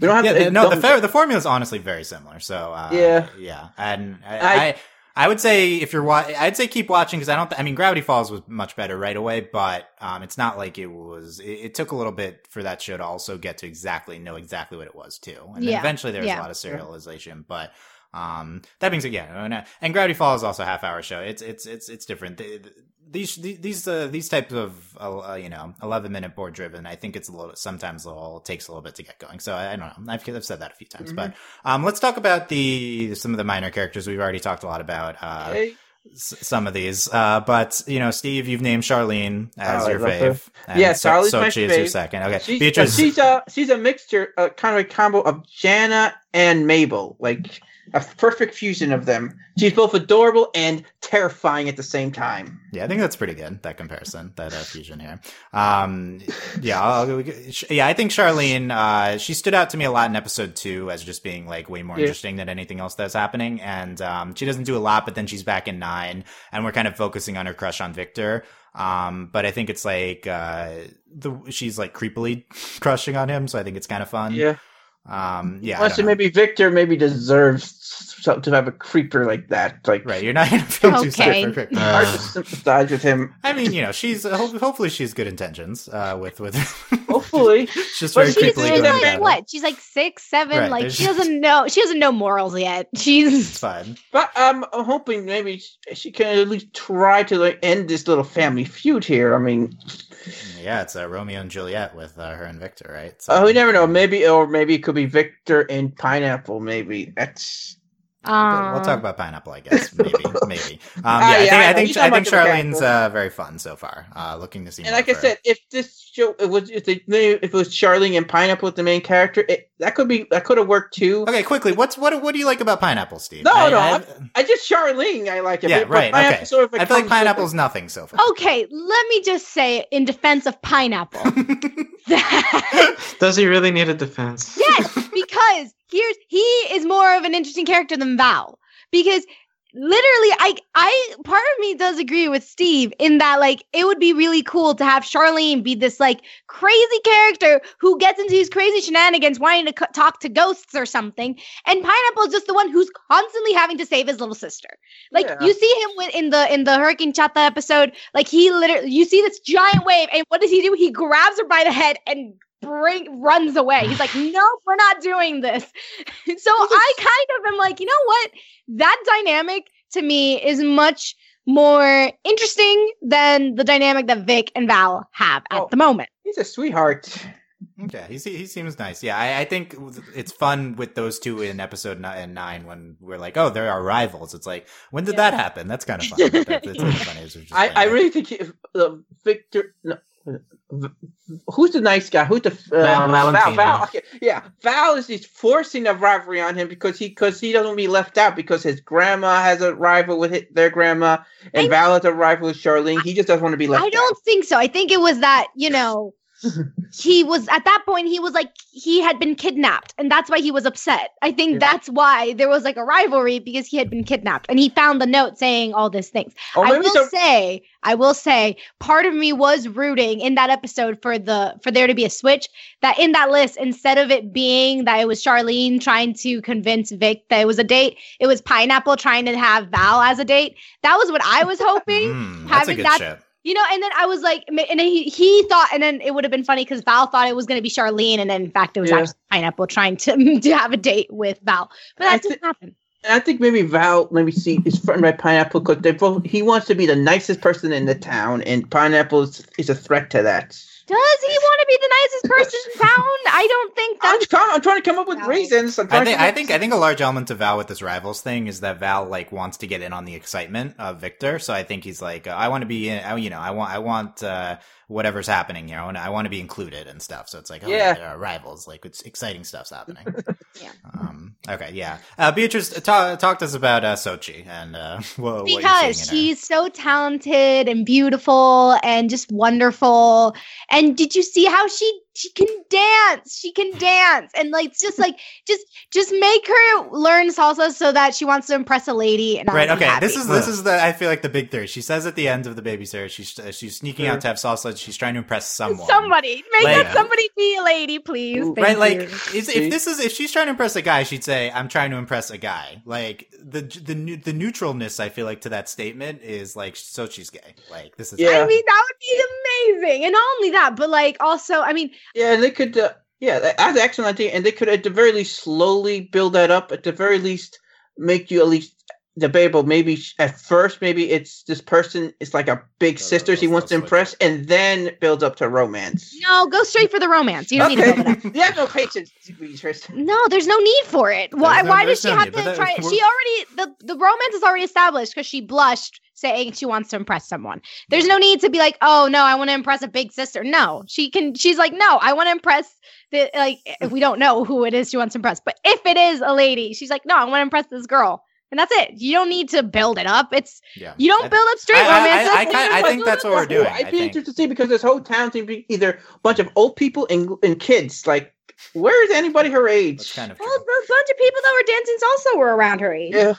We don't have yeah, to, no. The the formula is honestly very similar. So uh, yeah, yeah, and I, I, I would say if you're wa- I'd say keep watching because I don't. Th- I mean, Gravity Falls was much better right away, but um, it's not like it was. It, it, took a little bit for that show to also get to exactly know exactly what it was too, and yeah. eventually there was yeah. a lot of serialization, but. Um, that being said, yeah, and Gravity Falls is also a half hour show. It's it's it's it's different these these uh, these types of uh, you know 11 minute board driven i think it's a little sometimes a little takes a little bit to get going. So i, I don't know. I've, I've, said that a few times mm-hmm. but um, let's talk about the some of the minor characters. We've already talked a lot about uh, hey. s- some of these uh, but you know steve you've named charlene as oh, your fave. yeah charlene's so, my fave. is your second. Okay. She's, Beatrice... she's a she's a mixture uh, kind of a combo of jana and mabel like a perfect fusion of them. She's both adorable and terrifying at the same time. Yeah, I think that's pretty good. That comparison, that uh, fusion here. Um, yeah, I'll, yeah, I think Charlene. Uh, she stood out to me a lot in episode two as just being like way more yeah. interesting than anything else that's happening. And um, she doesn't do a lot, but then she's back in nine, and we're kind of focusing on her crush on Victor. Um, but I think it's like uh, the she's like creepily crushing on him, so I think it's kind of fun. Yeah. Um, yeah. Plus, maybe Victor maybe deserves to have a creeper like that. Like, right? You're not gonna feel okay. too sorry for Victor. Uh, hard to sympathize with him. I mean, you know, she's uh, hopefully she's good intentions. Uh, with with hopefully she's just very she's creepily like what? She's like six, seven. Right, like she doesn't know. She doesn't know morals yet. She's fine. But um, I'm hoping maybe she can at least try to like end this little family feud here. I mean, yeah, it's uh, Romeo and Juliet with uh, her and Victor, right? So, oh, we never know. Maybe, or maybe it could be Victor and Pineapple. Maybe that's. Um, we'll talk about pineapple, I guess. Maybe, maybe. Um, yeah, uh, yeah, I think I think, I think Charlene's uh, very fun so far. Uh, looking to see. And like I said, if this show it was if, they, if it was Charlene and Pineapple with the main character, it, that could be that could have worked too. Okay, quickly, what's what what do you like about Pineapple, Steve? No, I, no, I, I, just Charlene. I like it. Yeah, right. Okay. Sort of I feel like Pineapple's nothing so far. Okay, let me just say in defense of Pineapple. Does he really need a defense? Yes, because here's he is more of an interesting character than Val. Because literally i i part of me does agree with steve in that like it would be really cool to have charlene be this like crazy character who gets into these crazy shenanigans wanting to talk to ghosts or something and pineapple is just the one who's constantly having to save his little sister. Like yeah. you see him with, in the in the hurricane chata episode like he literally you see this giant wave and what does he do? He grabs her by the head and bring runs away. He's like, nope, we're not doing this. so I kind of am like, you know what? That dynamic to me is much more interesting than the dynamic that Vic and Val have at oh, the moment. He's a sweetheart. Okay, he he seems nice. Yeah, I, I, think it's fun with those two in episode nine when we're like, oh, they're our rivals. It's like, when did yeah. that happen? That's kind of fun. that, that's funny. I, I really think if, uh, Victor, no, who's the nice guy? Who's the uh, Val, Val, Val? Okay, yeah, Val is just forcing a rivalry on him because he because he doesn't want to be left out because his grandma has a rival with his, their grandma and I, Val has a rival with Charlene. He just doesn't want to be left. I don't out. think so. I think it was that you know he was at that point he was like he had been kidnapped and that's why he was upset i think yeah. that's why there was like a rivalry because he had been kidnapped and he found the note saying all these things oh, i will so- say i will say part of me was rooting in that episode for the for there to be a switch that in that list instead of it being that it was charlene trying to convince vic that it was a date it was pineapple trying to have val as a date that was what i was hoping mm, having that shit. You know, and then I was like, and he, he thought, and then it would have been funny because Val thought it was going to be Charlene, and then in fact it was yeah. actually Pineapple trying to to have a date with Val, but that I didn't th- happen. I think maybe Val, maybe see is frightened by Pineapple because they both. He wants to be the nicest person in the town, and Pineapple is, is a threat to that. Does he want to be the nicest person in town? I don't think I'm, trying, I'm trying to come up with reasons. I'm trying I to think I think I think a large element of Val with this rivals thing is that Val like wants to get in on the excitement of Victor. So I think he's like, uh, I want to be in. You know, I want I want uh, whatever's happening. You know, and I want to be included and stuff. So it's like, oh, Yeah. yeah, rivals. Like it's exciting stuff's happening. Yeah. Um. Okay. Yeah. Uh, Beatrice, talk talk to us about uh, Xochi and uh, what, what because her. she's so talented and beautiful and just wonderful. And did you see how she she can dance? She can dance, and like it's just like just just make her learn salsa so that she wants to impress a lady. And I'll Right. be Okay. happy. This is this is the I feel like the big theory. She says at the end of the babysitter, she's uh, she's sneaking out to have salsa. She's trying to impress someone. somebody make Like- that somebody be a lady, please. Thank right like is, if this is if she's trying to impress a guy she'd say i'm trying to impress a guy like the the the neutralness i feel like to that statement is like so she's gay like this is Yeah. I mean, that would be amazing. And not only that, but like also, I mean, Yeah, they could. Uh, yeah, that's an excellent idea, and they could at the very least slowly build that up. At the very least, make you at least debatable. Maybe at first, maybe it's this person is like a big No, no, sister he let's- wants to let's switch impress, and then builds up to romance. no, go straight for the romance. You don't need to build it up. you have no patience, No, there's no need for it. Why? No- why does she no have need, to that- try? we're- She already the the romance is already established because she blushed saying she wants to impress someone. There's no need to be like, oh no, I want to impress a big sister. No, she can. She's like, no, I want to impress the like. If we don't know who it is she wants to impress, but if it is a lady, she's like, no, I want to impress this girl. And that's it. You don't need to build it up. It's yeah you don't I- build up straight I- I- romance. I- I That's kinda- I think that's what we're doing, I'd be interested to see because this whole town seems to be either a bunch of old people and, and kids. Like, where is anybody her age? that's kind of well, true. a bunch of people that were dancing also were around her age. yeah.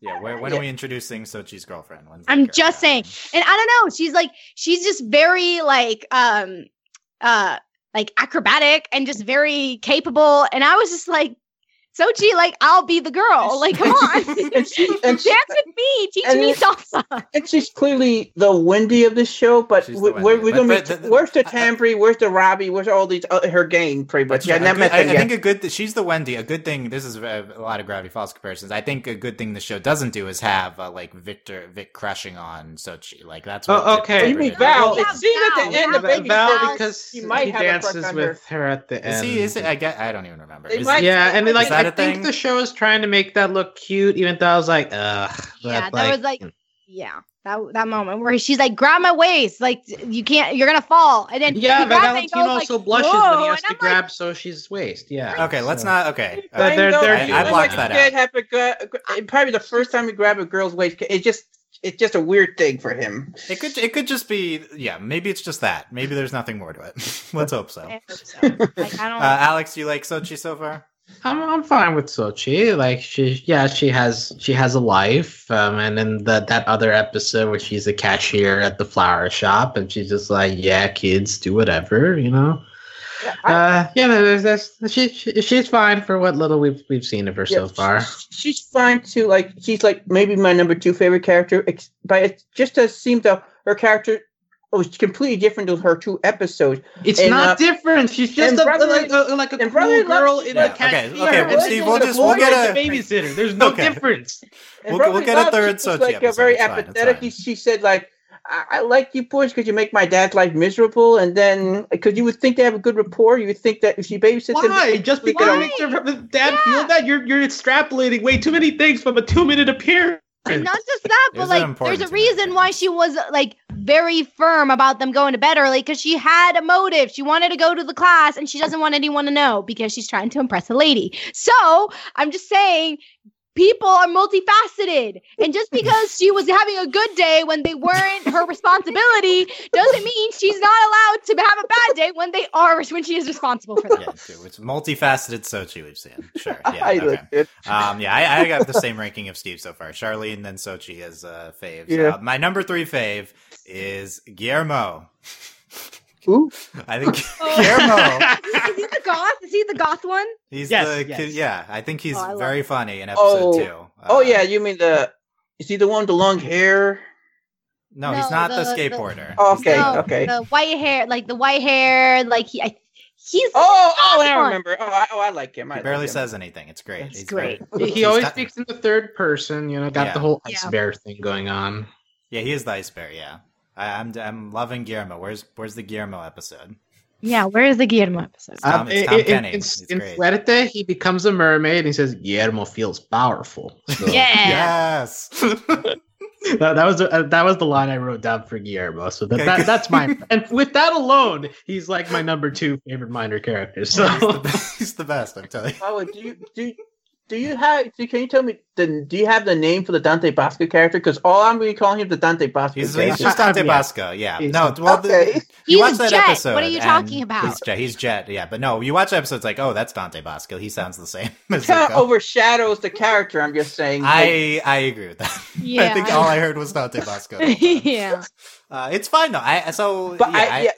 yeah where, when are we introducing Xochi's girlfriend When's that I'm just saying. And I don't know, she's like she's just very like um uh like acrobatic and just very capable. And I was just like, Xochi, like I'll be the girl. Like, come on. and she and she, Dance with me. Teach and me it's- salsa. and she's clearly the Wendy of this show. But She's the we- Wendy, where we but- gonna but meet? the- where's the I- I- Tambry? Where's the Robbie? Where's all these uh, her gang? Pretty much. But Yeah, a never good- met I, them I think a good she's the Wendy. A good thing. This is a, a lot of Gravity Falls comparisons. I think a good thing the show doesn't do is have uh, like Victor Vic crushing on Xochi. Like that's what. Oh, okay. Victor You mean did. Val? Yeah, It seemed at Val. the end of Baby Val Val, because he he, might have dances with her at the Is end. he? Is it? I get. I don't even remember. Is might- yeah, and like that I a think thing? the show is trying to make that look cute, even though I was like, ugh. Yeah, but, that was like yeah, that that moment where she's like, grab my waist, like you can't, you're gonna fall, and then yeah, he but grabs Valentino goes, also like, blushes when he has to I'm grab Xochi's waist. Yeah. Okay, let's so- not. Okay. But Uh, they're- they're- you I blocked like that you out. said, have a gra- gra- probably the first time you grab a girl's waist. It just it's just a weird thing for him. it could. It could just be. Yeah. Maybe it's just that. Maybe there's nothing more to it. let's hope so. I hope so. Like, I don't. Uh, Alex, you like Xochi so far? I'm I'm fine with Xochi. Like she, yeah, she has she has a life. Um, and then that that other episode where she's a cashier at the flower shop, and she's just like, yeah, kids, do whatever, you know. I- Uh, yeah, no, there's, there's, she, she she's fine for what little we've we've seen of her so far. she- she's fine too. Like she's like maybe my number two favorite character, but it just does seem though her character was completely different to her two episodes. It's and, not uh, different. She's just a, brother- like a like a cool girl loves- in Yeah, a okay, cashier. okay, and Steve, we'll just- we'll get a a- babysitter. There's no Okay. difference. And We'll- we'll Brotherly get a third she was Xochi like a episode, very it's apathetic. fine. She said like. I I like you boys because you make my dad's life miserable, and then because you would think they have a good rapport, you would think that if she babysits him, Why? Just because could- it makes her dad Yeah. feel that you're you're extrapolating way too many things from a two minute appearance. And not just that, but like, there's a reason why she was like very firm about them going to bed early because she had a motive. She wanted to go to the class and she doesn't want anyone to know because she's trying to impress a lady. So I'm just saying, people are multifaceted. And just because she was having a good day when they weren't her responsibility doesn't mean she's not allowed to have a bad day when they are, when she is responsible for them. Yeah, too. It's multifaceted Xochi we've seen. Sure. Yeah. I okay. Um, yeah, I, I got the same ranking of Steve so far. Charlene, then Xochi as uh, faves. Yeah. Uh, my number three fave is Guillermo. Ooh. I think Oh. Guillermo. Is he the goth? Is he the goth one? He's Yes, the yes. kid. Yeah, I think he's Oh, I very it. funny in episode Oh. two. Oh Uh, yeah, you mean the? Is he the one with the long hair? No, he's not the, the- the- skateboarder. Oh, okay, the- No, okay. The white hair, like the white hair, like he, I, he's Oh, oh, I remember. Oh, I, oh, I like him. I He like barely him. says anything. It's great. It's He's great. very- he always speaks in the third person. You know, got Yeah. the whole Yeah. ice bear thing going on. Yeah, he is the ice bear. Yeah. I, I'm I'm loving Guillermo. Where's where's the Guillermo episode? Yeah, where is the Guillermo episode? Tom- Um, it's in- Tom in, Kenny. in, He's in. Suerte, he becomes a mermaid and he says, Guillermo feels powerful. So Yeah. Yes. that, that was uh, that was the line I wrote down for Guillermo. So that, Okay, that that's my And with that alone, he's like my number two favorite minor character. So he's, the best, he's the best. I'm telling you. Oh, do you do? Do you have? do- Can you tell me? The, do you have the name for the Dante Basco character? Because all I'm going really calling him the Dante Basco. He's, he's just Dante Yeah. Basco. Yeah. He's- No. Well, Okay. the, you He's watch that Jet. episode. What are you talking about? He's Jet. He's Jet. Yeah, but no, you watch the episode. It's like, oh, that's Dante Basco. He sounds the same. as kind of overshadows the character. I'm just saying. like, I I agree with that. I think all I heard was Dante Basco. the whole time. yeah. Uh, it's fine though. I so but yeah, I, I, yeah,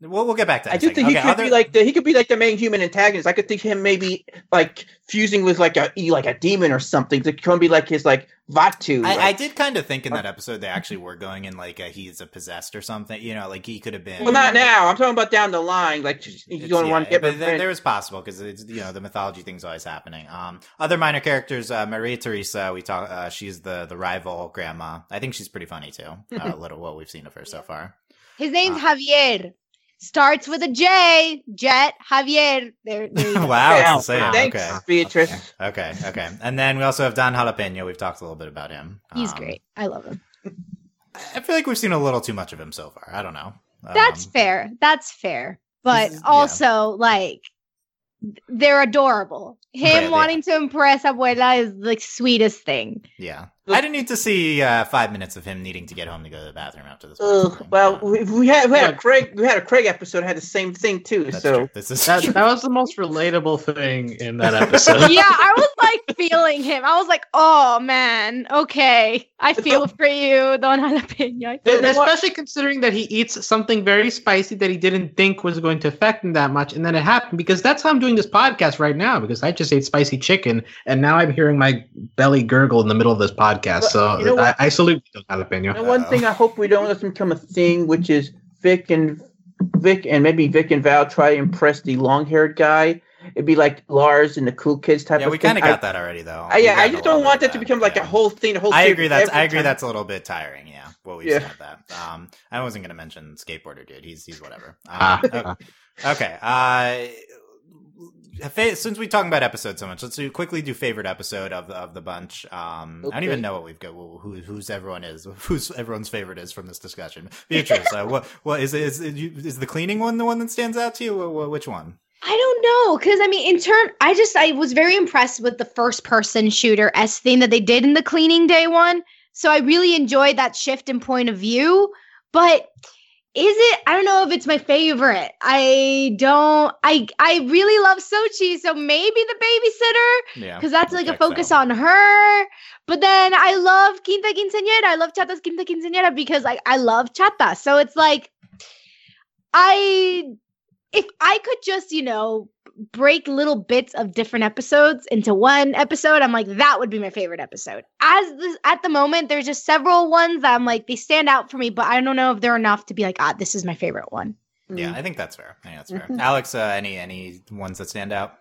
we'll, we'll get back to that. I in a just think second. he could other- be like the he could be like the main human antagonist. I could think him maybe like fusing with like a like a demon or something to come be like his like Vaatu. I, I did kind of think in that episode they actually were going in like a, he's a possessed or something. You know, like he could have been. well, not now. I'm talking about down the line. Like he's It's- going to yeah, want to get but there, revenge. there was possible because it's you know the mythology thing's always happening. Um, other minor characters, uh, Maria Teresa, we talk. Uh, she's the the rival grandma. I think she's pretty funny too. Uh, a little what we've seen of her so far. His name's Ah. Javier. Starts with a J. Jet Javier. There, there wow, it's the same. Thanks, Okay, Beatrice. okay, okay. And then we also have Don Jalapeno. We've talked a little bit about him. He's Um, great. I love him. I feel like we've seen a little too much of him so far. I don't know. That's Um, fair. That's fair. But This is- yeah. also, like, they're adorable. Him Yeah, they wanting to impress Abuela is the sweetest thing. Yeah, I didn't need to see uh, five minutes of him needing to get home to go to the bathroom after this. Ugh, person. well, Uh, we, we had we had a Craig we had a Craig episode had the same thing too. that's so true. This is that, true. that was the most relatable thing in that episode. yeah, I was like feeling him. I was like, oh man, okay. I feel for you, Don Jalapeno. And especially considering that he eats something very spicy that he didn't think was going to affect him that much, and then it happened because that's how I'm doing this podcast right now. Because I just ate spicy chicken, and now I'm hearing my belly gurgle in the middle of this podcast. But So you know I. I salute you, jalapeno. And one Uh-oh. thing I hope we don't let them become a thing, which is Vic and Vic and maybe Vic and Val try to impress the long-haired guy. It'd be like Lars and the cool kids type yeah, of we thing. kind of I- got that already though. I, yeah, I just don't want that to become like yeah. a whole thing. The whole I series agree. That's I agree. time. That's a little bit tiring. Yeah, what we've Yeah. seen of that. Um, I wasn't going to mention skateboarder dude. He's he's whatever. Um, Ah, okay. okay. Uh, fa- since we talking about episodes so much, let's do, quickly do favorite episode of the of the bunch. Um, I don't even know what we've got. Who who's everyone is? Who's everyone's favorite is from this discussion? Beatrice, uh, what what is is is, the cleaning one the one that stands out to you? Wh- wh- Which one? I don't know because I mean, in turn, I just I was very impressed with the first person shooter s thing that they did in the cleaning day one. So I really enjoyed that shift in point of view. But is it? I don't know if it's my favorite. I don't. I I really love Xochi, so maybe the babysitter Yeah, because that's like a focus out. on her. But then I love Quinta Quinceañera. I love Chata's Quinta Quinceañera because like I love Chata. So it's like I if I could just, you know, break little bits of different episodes into one episode, I'm like that would be my favorite episode. As this, at the moment there's just several ones that I'm like they stand out for me, but I don't know if they're enough to be like, ah, this is my favorite one. Yeah, I think that's fair. I think that's fair. Mhm. Alex, uh, any any ones that stand out?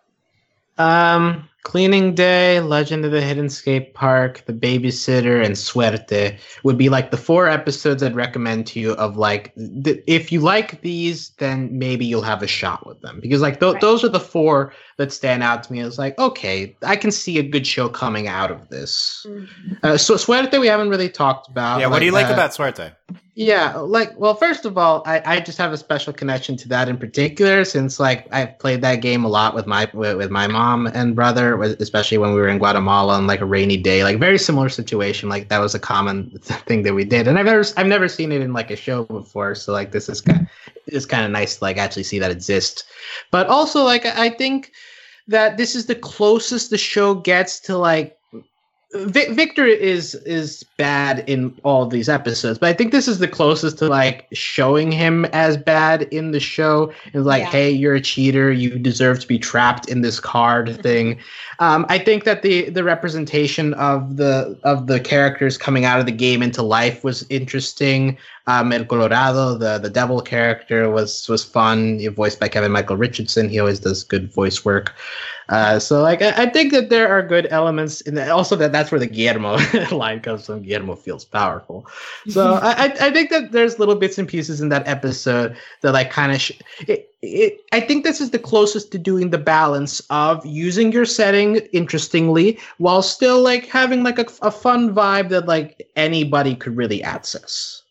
Um, Cleaning Day, Legend of the Hidden Skate Park, The Babysitter, and Suerte would be like the four episodes I'd recommend to you. Of like, th- if you like these, then maybe you'll have a shot with them because like th- Right. those are the four that stand out to me. It's like, okay, I can see a good show coming out of this. Uh, so Suerte, we haven't really talked about. yeah, what do you like uh, about Suerte? yeah, like well, first of all, I, I just have a special connection to that in particular since like I've played that game a lot with my with, with my mom and brother, especially when we were in Guatemala on like a rainy day, like very similar situation. Like that was a common thing that we did, and I've never I've never seen it in like a show before, so like this is kind it's kind of nice to like actually see that exist. But also like I think that this is the closest the show gets to like Victor is is bad in all these episodes, but I think this is the closest to like showing him as bad in the show. It's like, Yeah. hey, you're a cheater. You deserve to be trapped in this card thing. Um, I think that the the representation of the of the characters coming out of the game into life was interesting. Um, El Colorado, the the devil character, was was fun. Voiced by Kevin Michael Richardson. He always does good voice work. Uh, so like I, I think that there are good elements in that. Also that that's where the Guillermo line comes from. Guillermo feels powerful. So I, I I think that there's little bits and pieces in that episode that like kind of. Sh- it, it, I think this is the closest to doing the balance of using your setting interestingly while still like having like a, a fun vibe that like anybody could really access.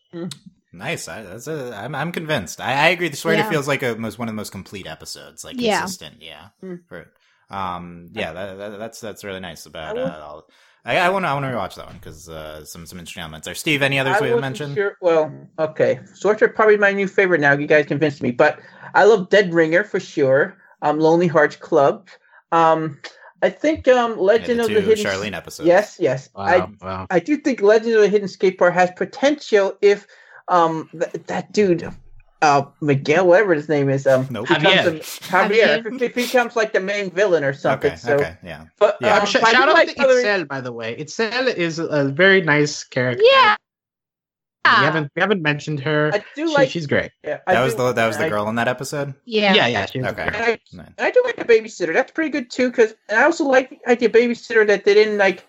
Nice. I, that's a, I'm, I'm convinced. I, I agree. The swear Yeah. feels like a most one of the most complete episodes. Like Yeah. consistent. Yeah. Mm. For, um. Yeah. That, that, that's that's really nice about. I Uh, all, I, I want to I want to rewatch that one because uh, some some interesting elements there. Steve, any others I we have mentioned? Sure. Well, okay. Sorcerer probably my new favorite now. You guys convinced me, but I love Dead Ringer for sure. Um, Lonely Hearts Club. Um, I think um, Yeah, Legend the of the Hidden. Charlene episodes. Yes, yes. I Wow, wow. I do think Legend of the Hidden Skate Park has potential if um th- that dude uh Miguel whatever his name is um Nope. becomes Javier. a- Javier if he becomes like the main villain or something. Okay. so, okay. Yeah. but Yeah. um, sh- I do shout out like to other- Itzel, by the way. Itzel is a very nice character. Yeah. We haven't we haven't mentioned her. I do She- like. she's great. yeah, I That was the that was the I- girl in that episode. Yeah. Yeah, yeah. She was Okay. great. And I, and I do like the babysitter. That's pretty good too. Because I also like the idea babysitter that they didn't like.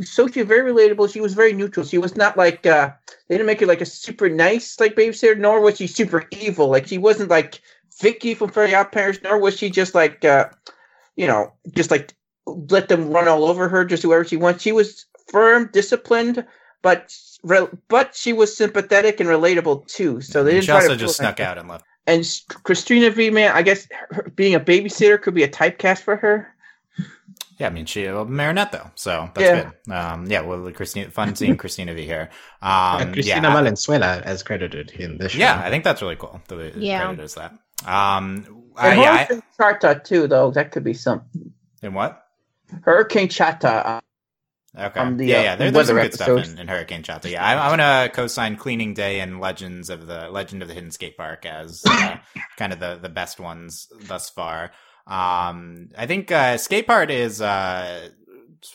Sophie very relatable. She was very neutral. She was not like uh they didn't make her like a super nice like babysitter, nor was she super evil. Like she wasn't like Vicky from Fairy Odd Parents, nor was she just like uh you know just like let them run all over her, just whoever she wants. She was firm, disciplined, but re- but she was sympathetic and relatable too. So they didn't she also just snuck out and left. and Cristina Vee, man, I guess her, being a babysitter could be a typecast for her. Yeah, I mean she well, Marinette though, so that's Yeah. good. Um, yeah, well, Cristina, fun seeing Cristina Vee here. Um, Cristina yeah, Valenzuela as credited in this. yeah. I think that's really cool. The way Yeah. credit is that. Um, I, yeah, I, Hurricane Chata too, though that could be something. in what? Hurricane Chata. Uh, Okay. From the, yeah, uh, yeah. There, there's some weather good stuff in, in Hurricane Chata. Yeah, I, I want to co-sign Cleaning Day and Legends of the Legend of the Hidden Skate Park as uh, kind of the the best ones thus far. Um, I think uh, Skate Park is uh,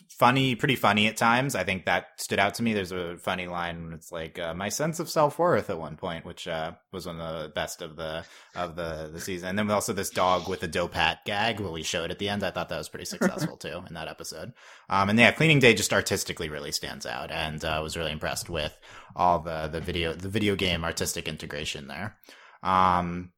funny, pretty funny at times. I think that stood out to me. There's a funny line when it's like uh, my sense of self worth at one point, which uh, was one of the best of the of the the season. And then also this dog with the dope hat gag, what we showed at the end. I thought that was pretty successful too in that episode. Um, and yeah, Cleaning Day just artistically really stands out, and uh, was really impressed with all the the video the video game artistic integration there. Um,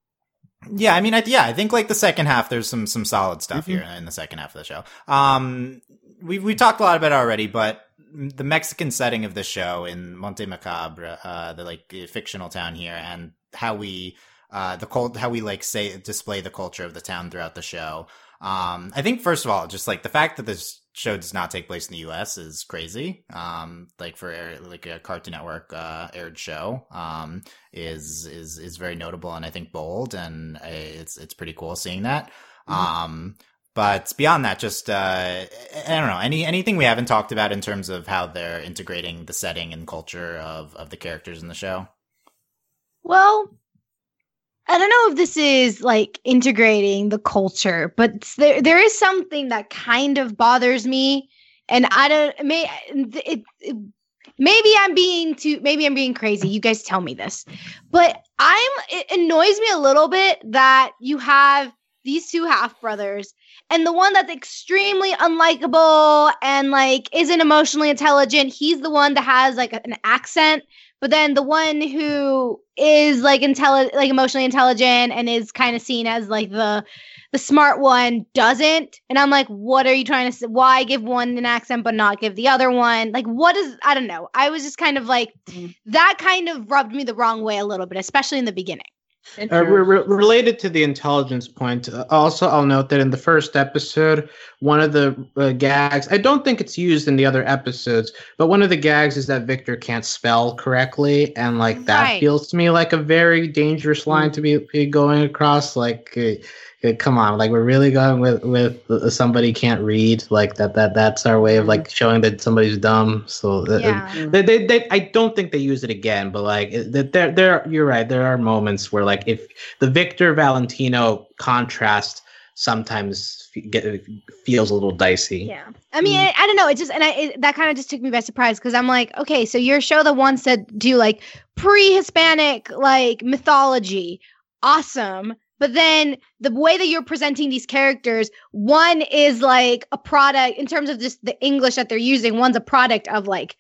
yeah, I mean, I, yeah, I think like the second half, there's some some solid stuff Mhm. here in the second half of the show. Um, we we talked a lot about it already, but the Mexican setting of the show in Monte Macabre, uh, the like fictional town here, and how we uh the cult how we like say display the culture of the town throughout the show. Um, I think first of all, just like the fact that this show does not take place in the U.S. is crazy. Um, like for air- like a Cartoon Network uh, aired show, um, is is is very notable and I think bold, and uh, it's it's pretty cool seeing that. Um, but beyond that, just uh, I don't know any anything we haven't talked about in terms of how they're integrating the setting and culture of of the characters in the show. Well, I don't know if this is like integrating the culture, but there there is something that kind of bothers me, and I don't may it, it maybe I'm being too maybe I'm being crazy. You guys tell me this, but I'm it annoys me a little bit that you have these two half brothers and the one that's extremely unlikable and like isn't emotionally intelligent he's the one that has like an accent but then the one who is like intelligent like emotionally intelligent and is kind of seen as like the the smart one doesn't. And i'm like what are you trying to say why give one an accent but not give the other one? Like what is i don't know. I was just kind of like Mhm. that kind of rubbed me the wrong way a little bit especially in the beginning Uh, re- re- related to the intelligence point, uh, also I'll note that in the first episode, one of the uh, gags, I don't think it's used in the other episodes, but one of the gags is that Victor can't spell correctly, and like that Right. feels to me like a very dangerous line to be, be going across. Like, uh, come on, like we're really going with with uh, somebody can't read, like that that that's our way of like mm-hmm. showing that somebody's dumb. So uh, uh yeah mm. they, they, they, I don't think they use it again, but like that there, there, you're right. There are moments where like if the Victor Valentino contrast sometimes fe- get, uh, feels a little dicey. Yeah. I mean, mm. I, I don't know. It just, and I, it, that kind of just took me by surprise because I'm like, okay, so your show that wants to do like pre Hispanic, like mythology. Awesome. But then the way that you're presenting these characters, one is like a product in terms of just the English that they're using. One's a product of like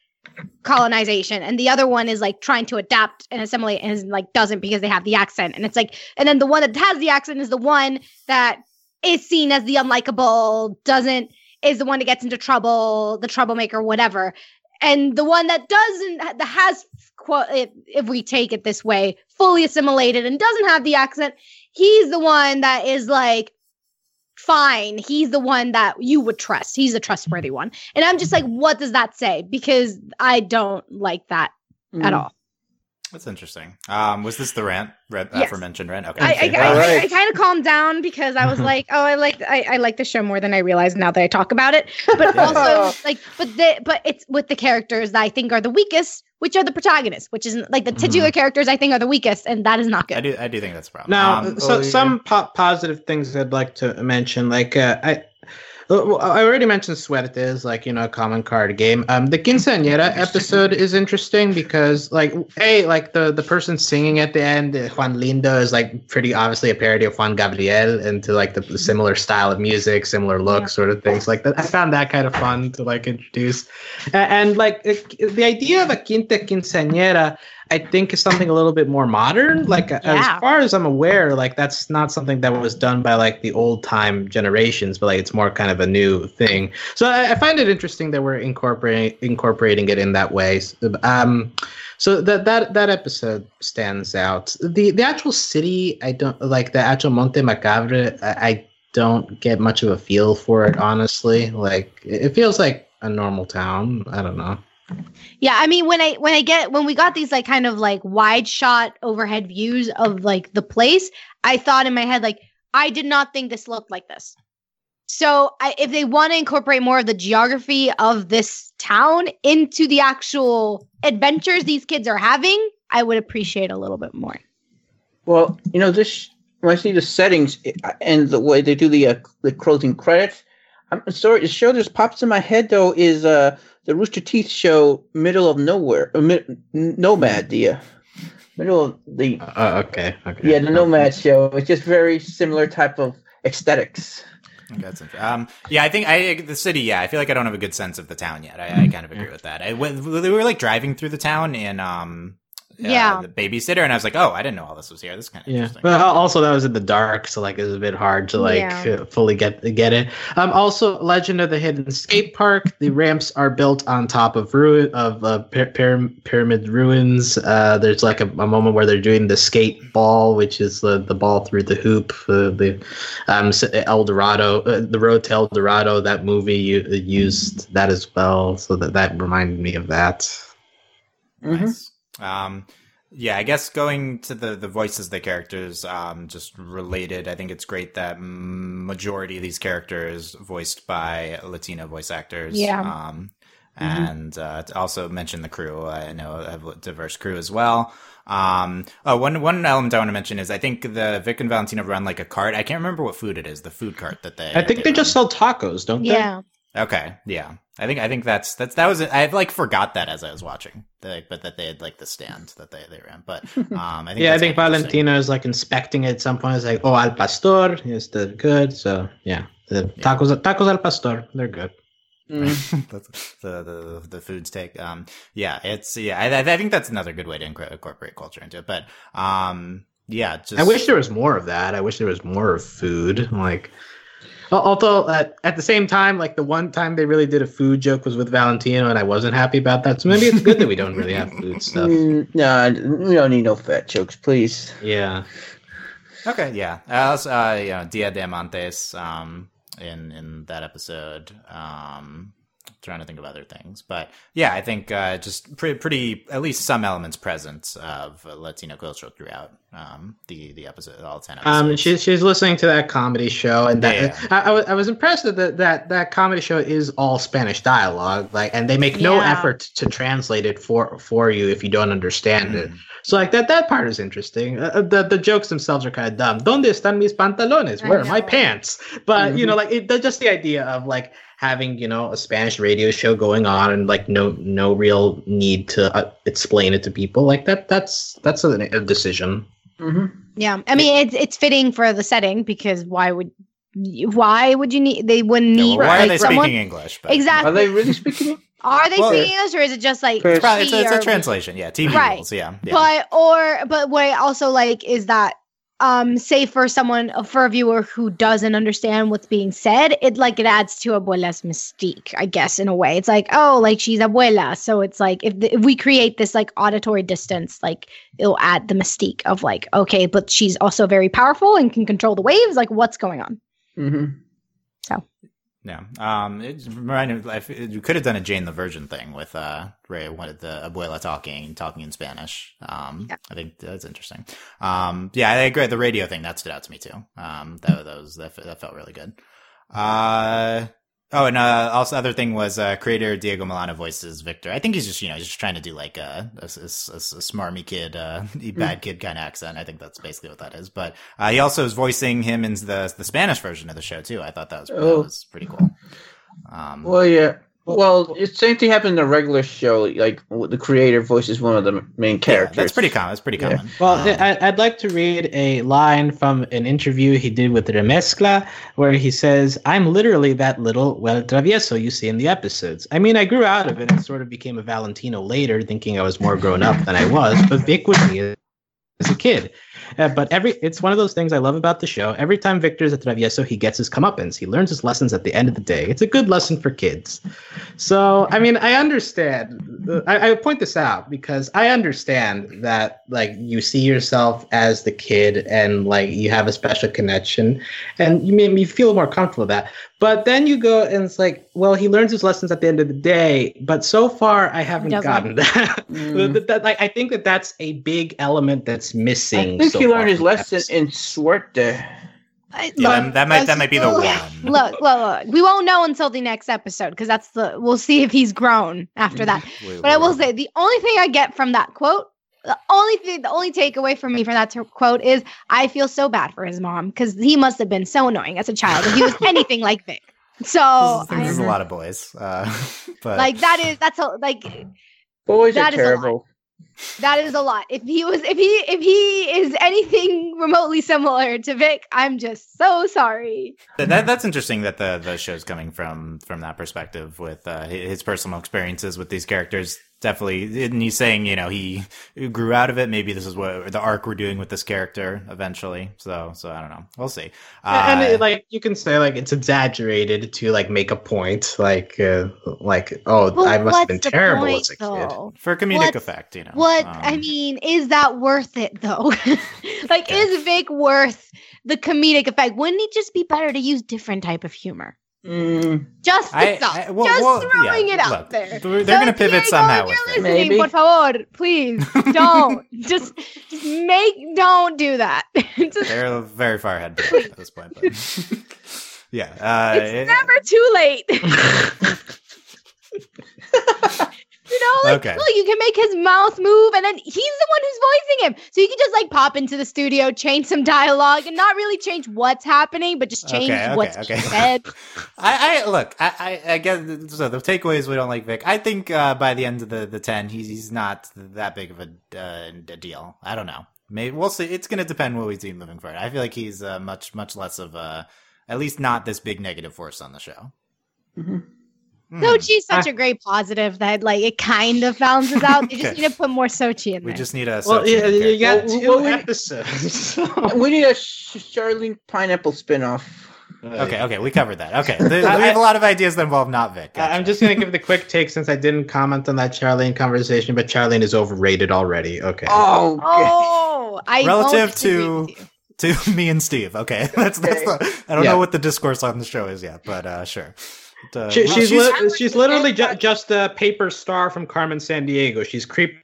colonization, and the other one is like trying to adapt and assimilate, and is, like doesn't because they have the accent. And it's like, and then the one that has the accent is the one that is seen as the unlikable, doesn't is the one that gets into trouble, the troublemaker, whatever. And the one that doesn't that has quote if, if we take it this way, fully assimilated and doesn't have the accent, he's the one that is like fine. He's the one that you would trust. He's a trustworthy one. And I'm just like, what does that say? Because I don't like that at Mm. all. That's interesting. Um, was this the rant, rant Yes. aforementioned rant? Okay. I, I, I, All I, right. I kind of calmed down because I was like, oh, I like I, I like the show more than I realize now that I talk about it. But Yeah. also like, but the but it's with the characters that I think are the weakest, which are the protagonists, which is like the titular characters I think are the weakest, and that is not good. I good. do. I do think that's a problem. Now, Um, so oh, yeah. some po- positive things I'd like to mention, like uh, I, well, I already mentioned Suertes, like you know, a common card game. Um, the Quinceañera episode is interesting because, like, a like the the person singing at the end, uh, Juan Lindo, is like pretty obviously a parody of Juan Gabriel, into like the, the similar style of music, similar look, Yeah. sort of things like that. I found that kind of fun to like introduce, A- and, like it, the idea of a quinta quinceañera. I think is something a little bit more modern. Like Yeah. as far as I'm aware, like that's not something that was done by like the old time generations, but like it's more kind of a new thing. So I, I find it interesting that we're incorporating incorporating it in that way. Um, so that that that episode stands out. The the actual city, I don't like the actual Monte Macabre. I, I don't get much of a feel for it, honestly. Like it it feels like a normal town. I don't know. Yeah, I mean when I when I get when we got these like kind of like wide shot overhead views of like the place, I thought in my head like I did not think this looked like this. So I, if they want to incorporate more of the geography of this town into the actual adventures these kids are having, I would appreciate a little bit more. Well, you know this. When I see the settings uh, and the way they do the uh, the closing credits, I'm sorry. The show just pops in my head though is uh the Rooster Teeth show, Middle of Nowhere, uh, Mi- Nomad. The uh, middle of the Uh, okay. Okay. yeah the Nomad show. It's just very similar type of aesthetics. Okay, that's interesting. Um, yeah, I think I the city. Yeah, I feel like I don't have a good sense of the town yet. I, I kind of agree with that. I, when, we were like driving through the town in um, uh, Yeah. the babysitter, and I was like, oh, I didn't know all this was here. This is kind of Yeah, interesting. but also that was in the dark, so like it was a bit hard to like Yeah. fully get get it. Um, also Legend of the Hidden Skate Park. The ramps are built on top of ruin of uh, py- pyram- pyramid ruins. Uh, there's like a, a moment where they're doing the skate ball, which is the, the ball through the hoop. Uh, the um El Dorado, uh, the road to El Dorado. That movie u- used that as well, so that that reminded me of that. Mhm. Nice. Um, yeah, I guess going to the the voices of the characters, um, just related. I think it's great that majority of these characters voiced by Latino voice actors. Yeah. Um, and uh, to also mention the crew. I know I have a diverse crew as well. Um, oh, one one element I want to mention is I think the Vic and Valentino run like a cart. I can't remember what food it is. The food cart that they. I think they just sell tacos, don't they? Yeah. Okay, yeah. I think I think that's that's that was I like forgot that as I was watching, the, but that they had like the stand that they they ran. But um, I think yeah, I think kinda. Valentina is like inspecting it at some point. It's like, oh, al pastor is the good. So yeah, the tacos, tacos al pastor, they're good. Mm. That's the, the the foods take. Um, yeah, it's yeah. I, I think that's another good way to incorporate culture into it. But um, yeah, just I wish there was more of that. I wish there was more of food. Like, al- although at, at the same time, like the one time they really did a food joke was with Valentino, and I wasn't happy about that. So maybe it's good that we don't really have food stuff. Mm, no, we don't need no fat jokes, please. Yeah. Okay, yeah. As also, uh, you know, Dia de Amantes, um, in in that episode. Um, trying to think of other things, but yeah, I think uh, just pretty, pretty, at least some elements present of Latino culture throughout um, the the episode, all ten episodes. Um, she's she's listening to that comedy show, and that Yeah. I, I, was, I was impressed that the, that that comedy show is all Spanish dialogue, like, and they make no Yeah. effort to translate it for for you if you don't understand it. Mm. So like that that part is interesting. Uh, the the jokes themselves are kind of dumb. ¿Dónde están mis pantalones? Where are my pants? But you Mhm. know, like it, the- just the idea of like having you know a Spanish radio show going on and like no no real need to uh, explain it to people like that. That's that's a, a decision. hmm Yeah, I mean it's it's fitting for the setting because why would why would you need they wouldn't Yeah, need well, why are like, they someone speaking English? But, exactly Are they really speaking? it? are they Well, speaking English or is it just like It's Probably, it's, a, it's a translation. Yeah, TV Right. rules. Yeah, yeah. But or but what I also like is that um say for someone for a viewer who doesn't understand what's being said, it like it adds to abuela's mystique, I guess in a way. It's like, oh, like she's abuela, so it's like if, the, if we create this like auditory distance, like it'll add the mystique of like, okay, but she's also very powerful and can control the waves, like what's going on? hmm Yeah. Um, it reminded me, you could have done a Jane the Virgin thing with uh Ray, what the abuela talking, talking in Spanish. Um, Yeah. I think that's interesting. Um, yeah, I agree. The radio thing that stood out to me too. Um, that, that was that, that felt really good. Uh. Oh, and uh, also other thing was uh, creator Diego Molano voices Victor. I think he's just you know just trying to do like a a, a, a smarmy kid, uh, bad kid kind of accent. I think that's basically what that is. But uh, he also is voicing him in the the Spanish version of the show too. I thought that was that Oh. was pretty cool. Um, Well, yeah. Well, it's same thing happened in the regular show. Like the creator voices one of the main yeah, characters. that's pretty common. That's pretty Yeah. common. Well, Um, I, I'd like to read a line from an interview he did with Remezcla, where he says, "I'm literally that little well travieso you see in the episodes. I mean, I grew out of it and sort of became a Valentino later, thinking I was more grown up than I was. But Vic was me as a kid. Uh, but every it's one of those things I love about the show. Every time Victor's at travieso, he gets his comeuppance. He learns his lessons at the end of the day. It's a good lesson for kids. So, I mean, I understand. uh, I, I point this out because I understand that, like, you see yourself as the kid and, like, you have a special connection and you made me feel more comfortable with that. But then you go and it's like, well, he learns his lessons at the end of the day. But so far, I haven't doesn't. gotten that. Mm. That- that- like, I think that that's a big element that's missing. I think so he learned his from lesson episode. in Suerte. I- yeah, look, that, that might that might be the look, one. Look, look, look, we won't know until the next episode because that's the we'll see if he's grown after that. We- But I will we- say the only thing I get from that quote, the only thing, the only takeaway from me from that t- quote is I feel so bad for his mom because he must have been so annoying as a child if he was anything like Vic. So there's think this is a I- lot of boys. Uh, but like that is that's a like Boys That are is terrible. that is a lot. If he was if he if he is anything remotely similar to Vic, I'm just so sorry. that that's interesting that the the show's coming from from that perspective with uh, his personal experiences with these characters. Definitely, and he's saying you know he grew out of it. Maybe this is what the arc we're doing with this character eventually. So so I don't know. We'll see. and Uh, it, like you can say like it's exaggerated to like make a point like uh, like oh Well, i must have been terrible point, as a kid though? for comedic What's- effect, you know. What I Um, mean is that worth it though? like, Okay. is Vic worth the comedic effect? Wouldn't it just be better to use different type of humor? Mm, Just the I- I- well, just well, throwing yeah, it out look, there. they're- they're gonna pivot Diego, somehow If you're listening, Maybe. por favor, please don't. just, just make, don't do that. Just- they're very far ahead at this point. But yeah, uh, it's it- never too late. You know, like Okay. look, you can make his mouth move, and then he's the one who's voicing him. So you can just like pop into the studio, change some dialogue, and not really change what's happening, but just change Okay, okay, what's okay. being said. I, I look. I, I, I get so the takeaway is we don't like Vic. I think uh, by the end of the the ten, he's he's not that big of a, uh, a deal. I don't know. Maybe we'll see. It's going to depend what we see moving forward. I feel like he's uh, much much less of a, at least not this big negative force on the show. mhm. Hmm. Xochi's such a great positive that like it kind of balances out. They just Okay. need to put more Xochi in We there. just need a. well Xochi yeah, you got Well, two well, we- episodes We need a Charlene Pineapple spinoff. Okay, okay, we covered that. Okay, There- we have a lot of ideas that involve not Vic. I- I'm just gonna give the quick take since I didn't comment on that Charlene conversation, but Charlene is overrated already. Okay. Oh, oh, I Relative to- to me and Steve. Okay, that's that's. Okay. The, I don't Yeah. know what the discourse on the show is yet, but uh, sure. But, uh, She, well, she's she's- li- she's literally ju- just a paper star from Carmen Sandiego. She's creepy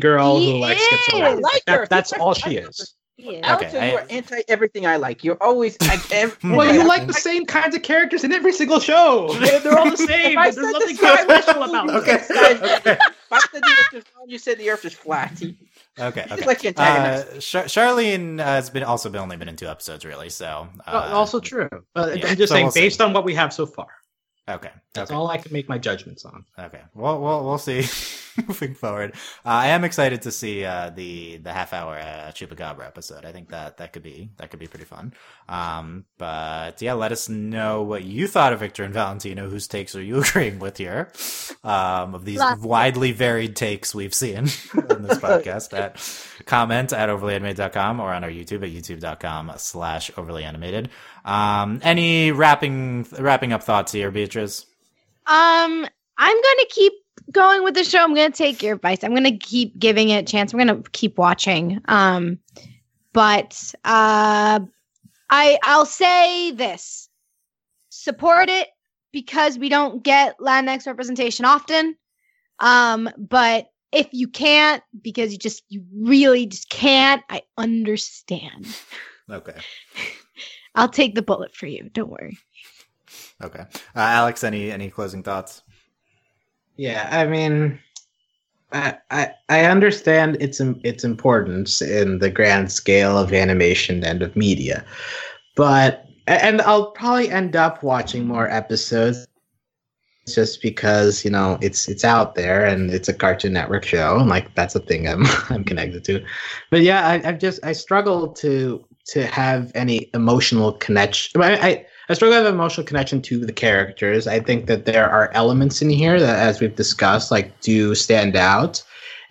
girl She who likes is. gets I like That- her. that's all she is. Yeah. Alex, Okay, you I- are anti everything I like. You're always. I, ev- Well, Well, you like the same kinds of characters in every single show. They're, they're all the same. There's nothing the special about blue. them. Okay. okay. I said the earth is round, you said the earth is flat. He- Okay, He's okay. like antagonist. Uh, Char- Charlene uh, has been also been only been in two episodes, really. So uh, also true. But yeah, I'm just so saying, we'll see. based on what we have so far. Okay. That's Okay. all I can make my judgments on. Okay. Well, we'll we'll see moving forward. Uh, I am excited to see uh, the the half hour uh, Chupacabra episode. I think that that could be that could be pretty fun. Um, but yeah, let us know what you thought of Victor and Valentino. Whose takes are you agreeing with here? Um, of these Lots. widely varied takes we've seen in this podcast. At comment at overlyanimated.com or on our YouTube at youtube.com slash overlyanimated. Um, any wrapping wrapping up thoughts here, Beatrice? Um, I'm gonna keep going with the show. I'm gonna take your advice. I'm gonna keep giving it a chance. I'm gonna keep watching. Um, but uh, I I'll say this: support it because we don't get Latinx representation often. Um, but if you can't because you just you really just can't, I understand. Okay. I'll take the bullet for you. Don't worry. Okay. Uh, Alex, any any closing thoughts? Yeah, I mean, I I, I understand its its importance in the grand scale of animation and of media, but and I'll probably end up watching more episodes just because you know it's it's out there and it's a Cartoon Network show and like that's a thing I'm I'm connected to. But yeah, I, I've just I struggle to to have any emotional connection. I, I I struggle have emotional connection to the characters. I think that there are elements in here that, as we've discussed, like do stand out,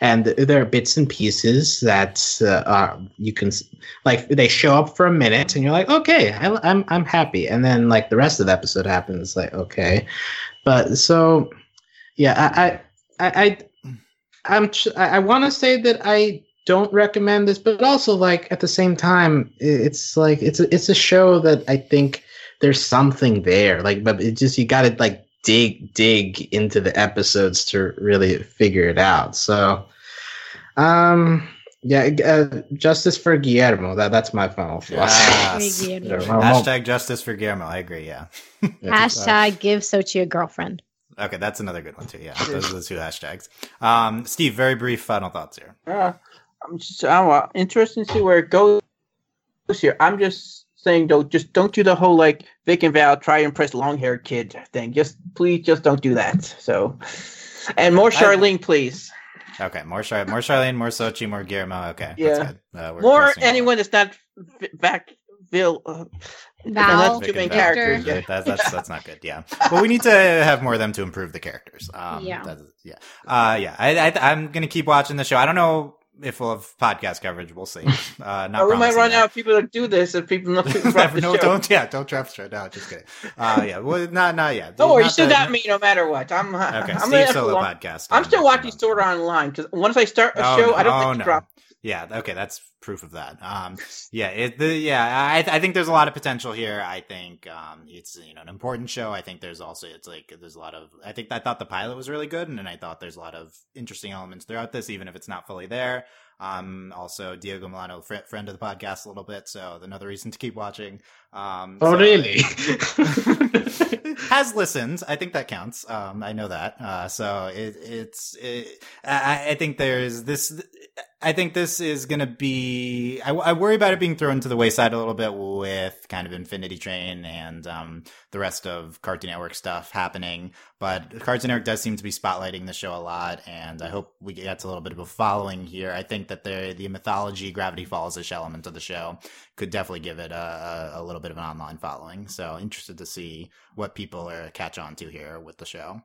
and there are bits and pieces that uh, are you can like they show up for a minute, and you're like, okay, I, I'm I'm happy, and then like the rest of the episode happens, like okay, but so yeah, I I I, I'm I want to say that I don't recommend this, but also like at the same time, it's like it's a, it's a show that I think there's something there. Like, but it just you got to like dig dig into the episodes to really figure it out. So, um, yeah, uh, justice for Guillermo. That that's my final thought. Yes. Guillermo. Hashtag justice for Guillermo. I agree. Yeah. Hashtag give Xochi a girlfriend. Okay, that's another good one too. Yeah, those are the two hashtags. Um, Steve, very brief final thoughts here. Uh, I'm just I'm uh, interested to see where it goes here. I'm just saying though, just don't do the whole like Vic and Val try and impress long haired kid thing. Just please, just don't do that. So, and more I- Charlene, please. Okay, more Char- more Charlene, more Xochi, more Guillermo. Okay, Yeah. that's good. Uh, More anyone that's not v- back Bill. Uh, Val, that's too many Vic characters. Yeah. That's, that's that's not good. Yeah. but we need to have more of them to improve the characters. Um, Yeah. that's- yeah. Uh, yeah. I, I I'm gonna keep watching the show. I don't know if we'll have podcast coverage. We'll see. Uh, not we might run that. out of people that do this if people not people drop Never- the no, show. don't yeah, don't drop the show. No, just kidding. Uh, yeah, well, not not yet. Don't worry, you still the- got me no matter what. I'm uh, Okay, I'm Steve gonna have to Solo podcast. I'm still watching next Sword. Art Online because once I start a Oh, show, no. I don't Oh, think no. to drop. Yeah, okay, that's proof of that. Um, yeah, it, the, yeah, I, I think there's a lot of potential here. I think, um, it's, you know, an important show. I think there's also, it's like, there's a lot of, I think, I thought the pilot was really good, and then I thought there's a lot of interesting elements throughout this, even if it's not fully there. Um, also Diego Molano, fr- friend of the podcast a little bit, so another reason to keep watching. Um, Oh so- really? has listened. I think that counts. Um, I know that. Uh, so it, it's. It, I, I think there's this. I think this is going to I, I worry about it being thrown to the wayside a little bit with kind of Infinity Train and um, the rest of Cartoon Network stuff happening. But Cartoon Network does seem to be spotlighting the show a lot, and I hope we get a little bit of a following here. I think that the the mythology, Gravity Falls-ish element of the show could definitely give it a, a, a little bit of an online following. So interested to see what people are catch on to here with the show.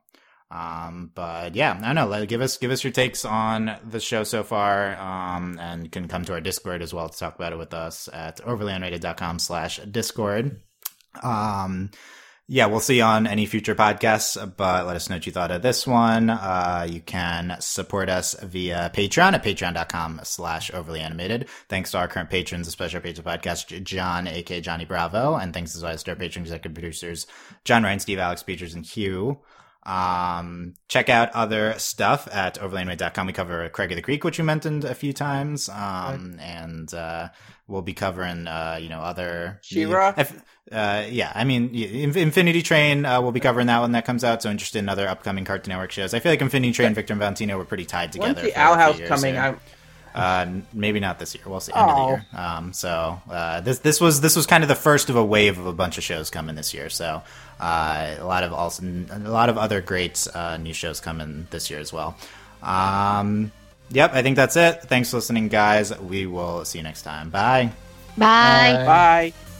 Um, but yeah, I don't know. Give us give us your takes on the show so far. Um, and can come to our Discord as well to talk about it with us at overlyanimated.com slash Discord. Um, yeah, we'll see you on any future podcasts, but let us know what you thought of this one. Uh, you can support us via Patreon at patreon.com slash overly animated. Thanks to our current patrons, especially our patron podcast, John, aka Johnny Bravo, and thanks as always to our patron executive producers, John Ryan, Steve, Alex, Peters, and Hugh. Um, check out other stuff at overlandway.com. We cover Craig of the Creek, which you mentioned a few times. Um, and, uh, we'll be covering, uh, you know, other. She-Ra? If- Uh, yeah, I mean, Inf- Infinity Train, uh, we'll be covering that when that comes out. So interested in other upcoming Cartoon Network shows. I feel like Infinity Train, Victor and Valentino were pretty tied together. When's the Owl House coming? here. I'm Uh, maybe not this year. We'll see. End of the year. Um, so uh, this this was this was kind of the first of a wave of a bunch of shows coming this year. So uh, a lot of also a lot of other great uh, new shows coming this year as well. Um, yep, I think that's it. Thanks for listening, guys. We will see you next time. Bye. Bye. Bye.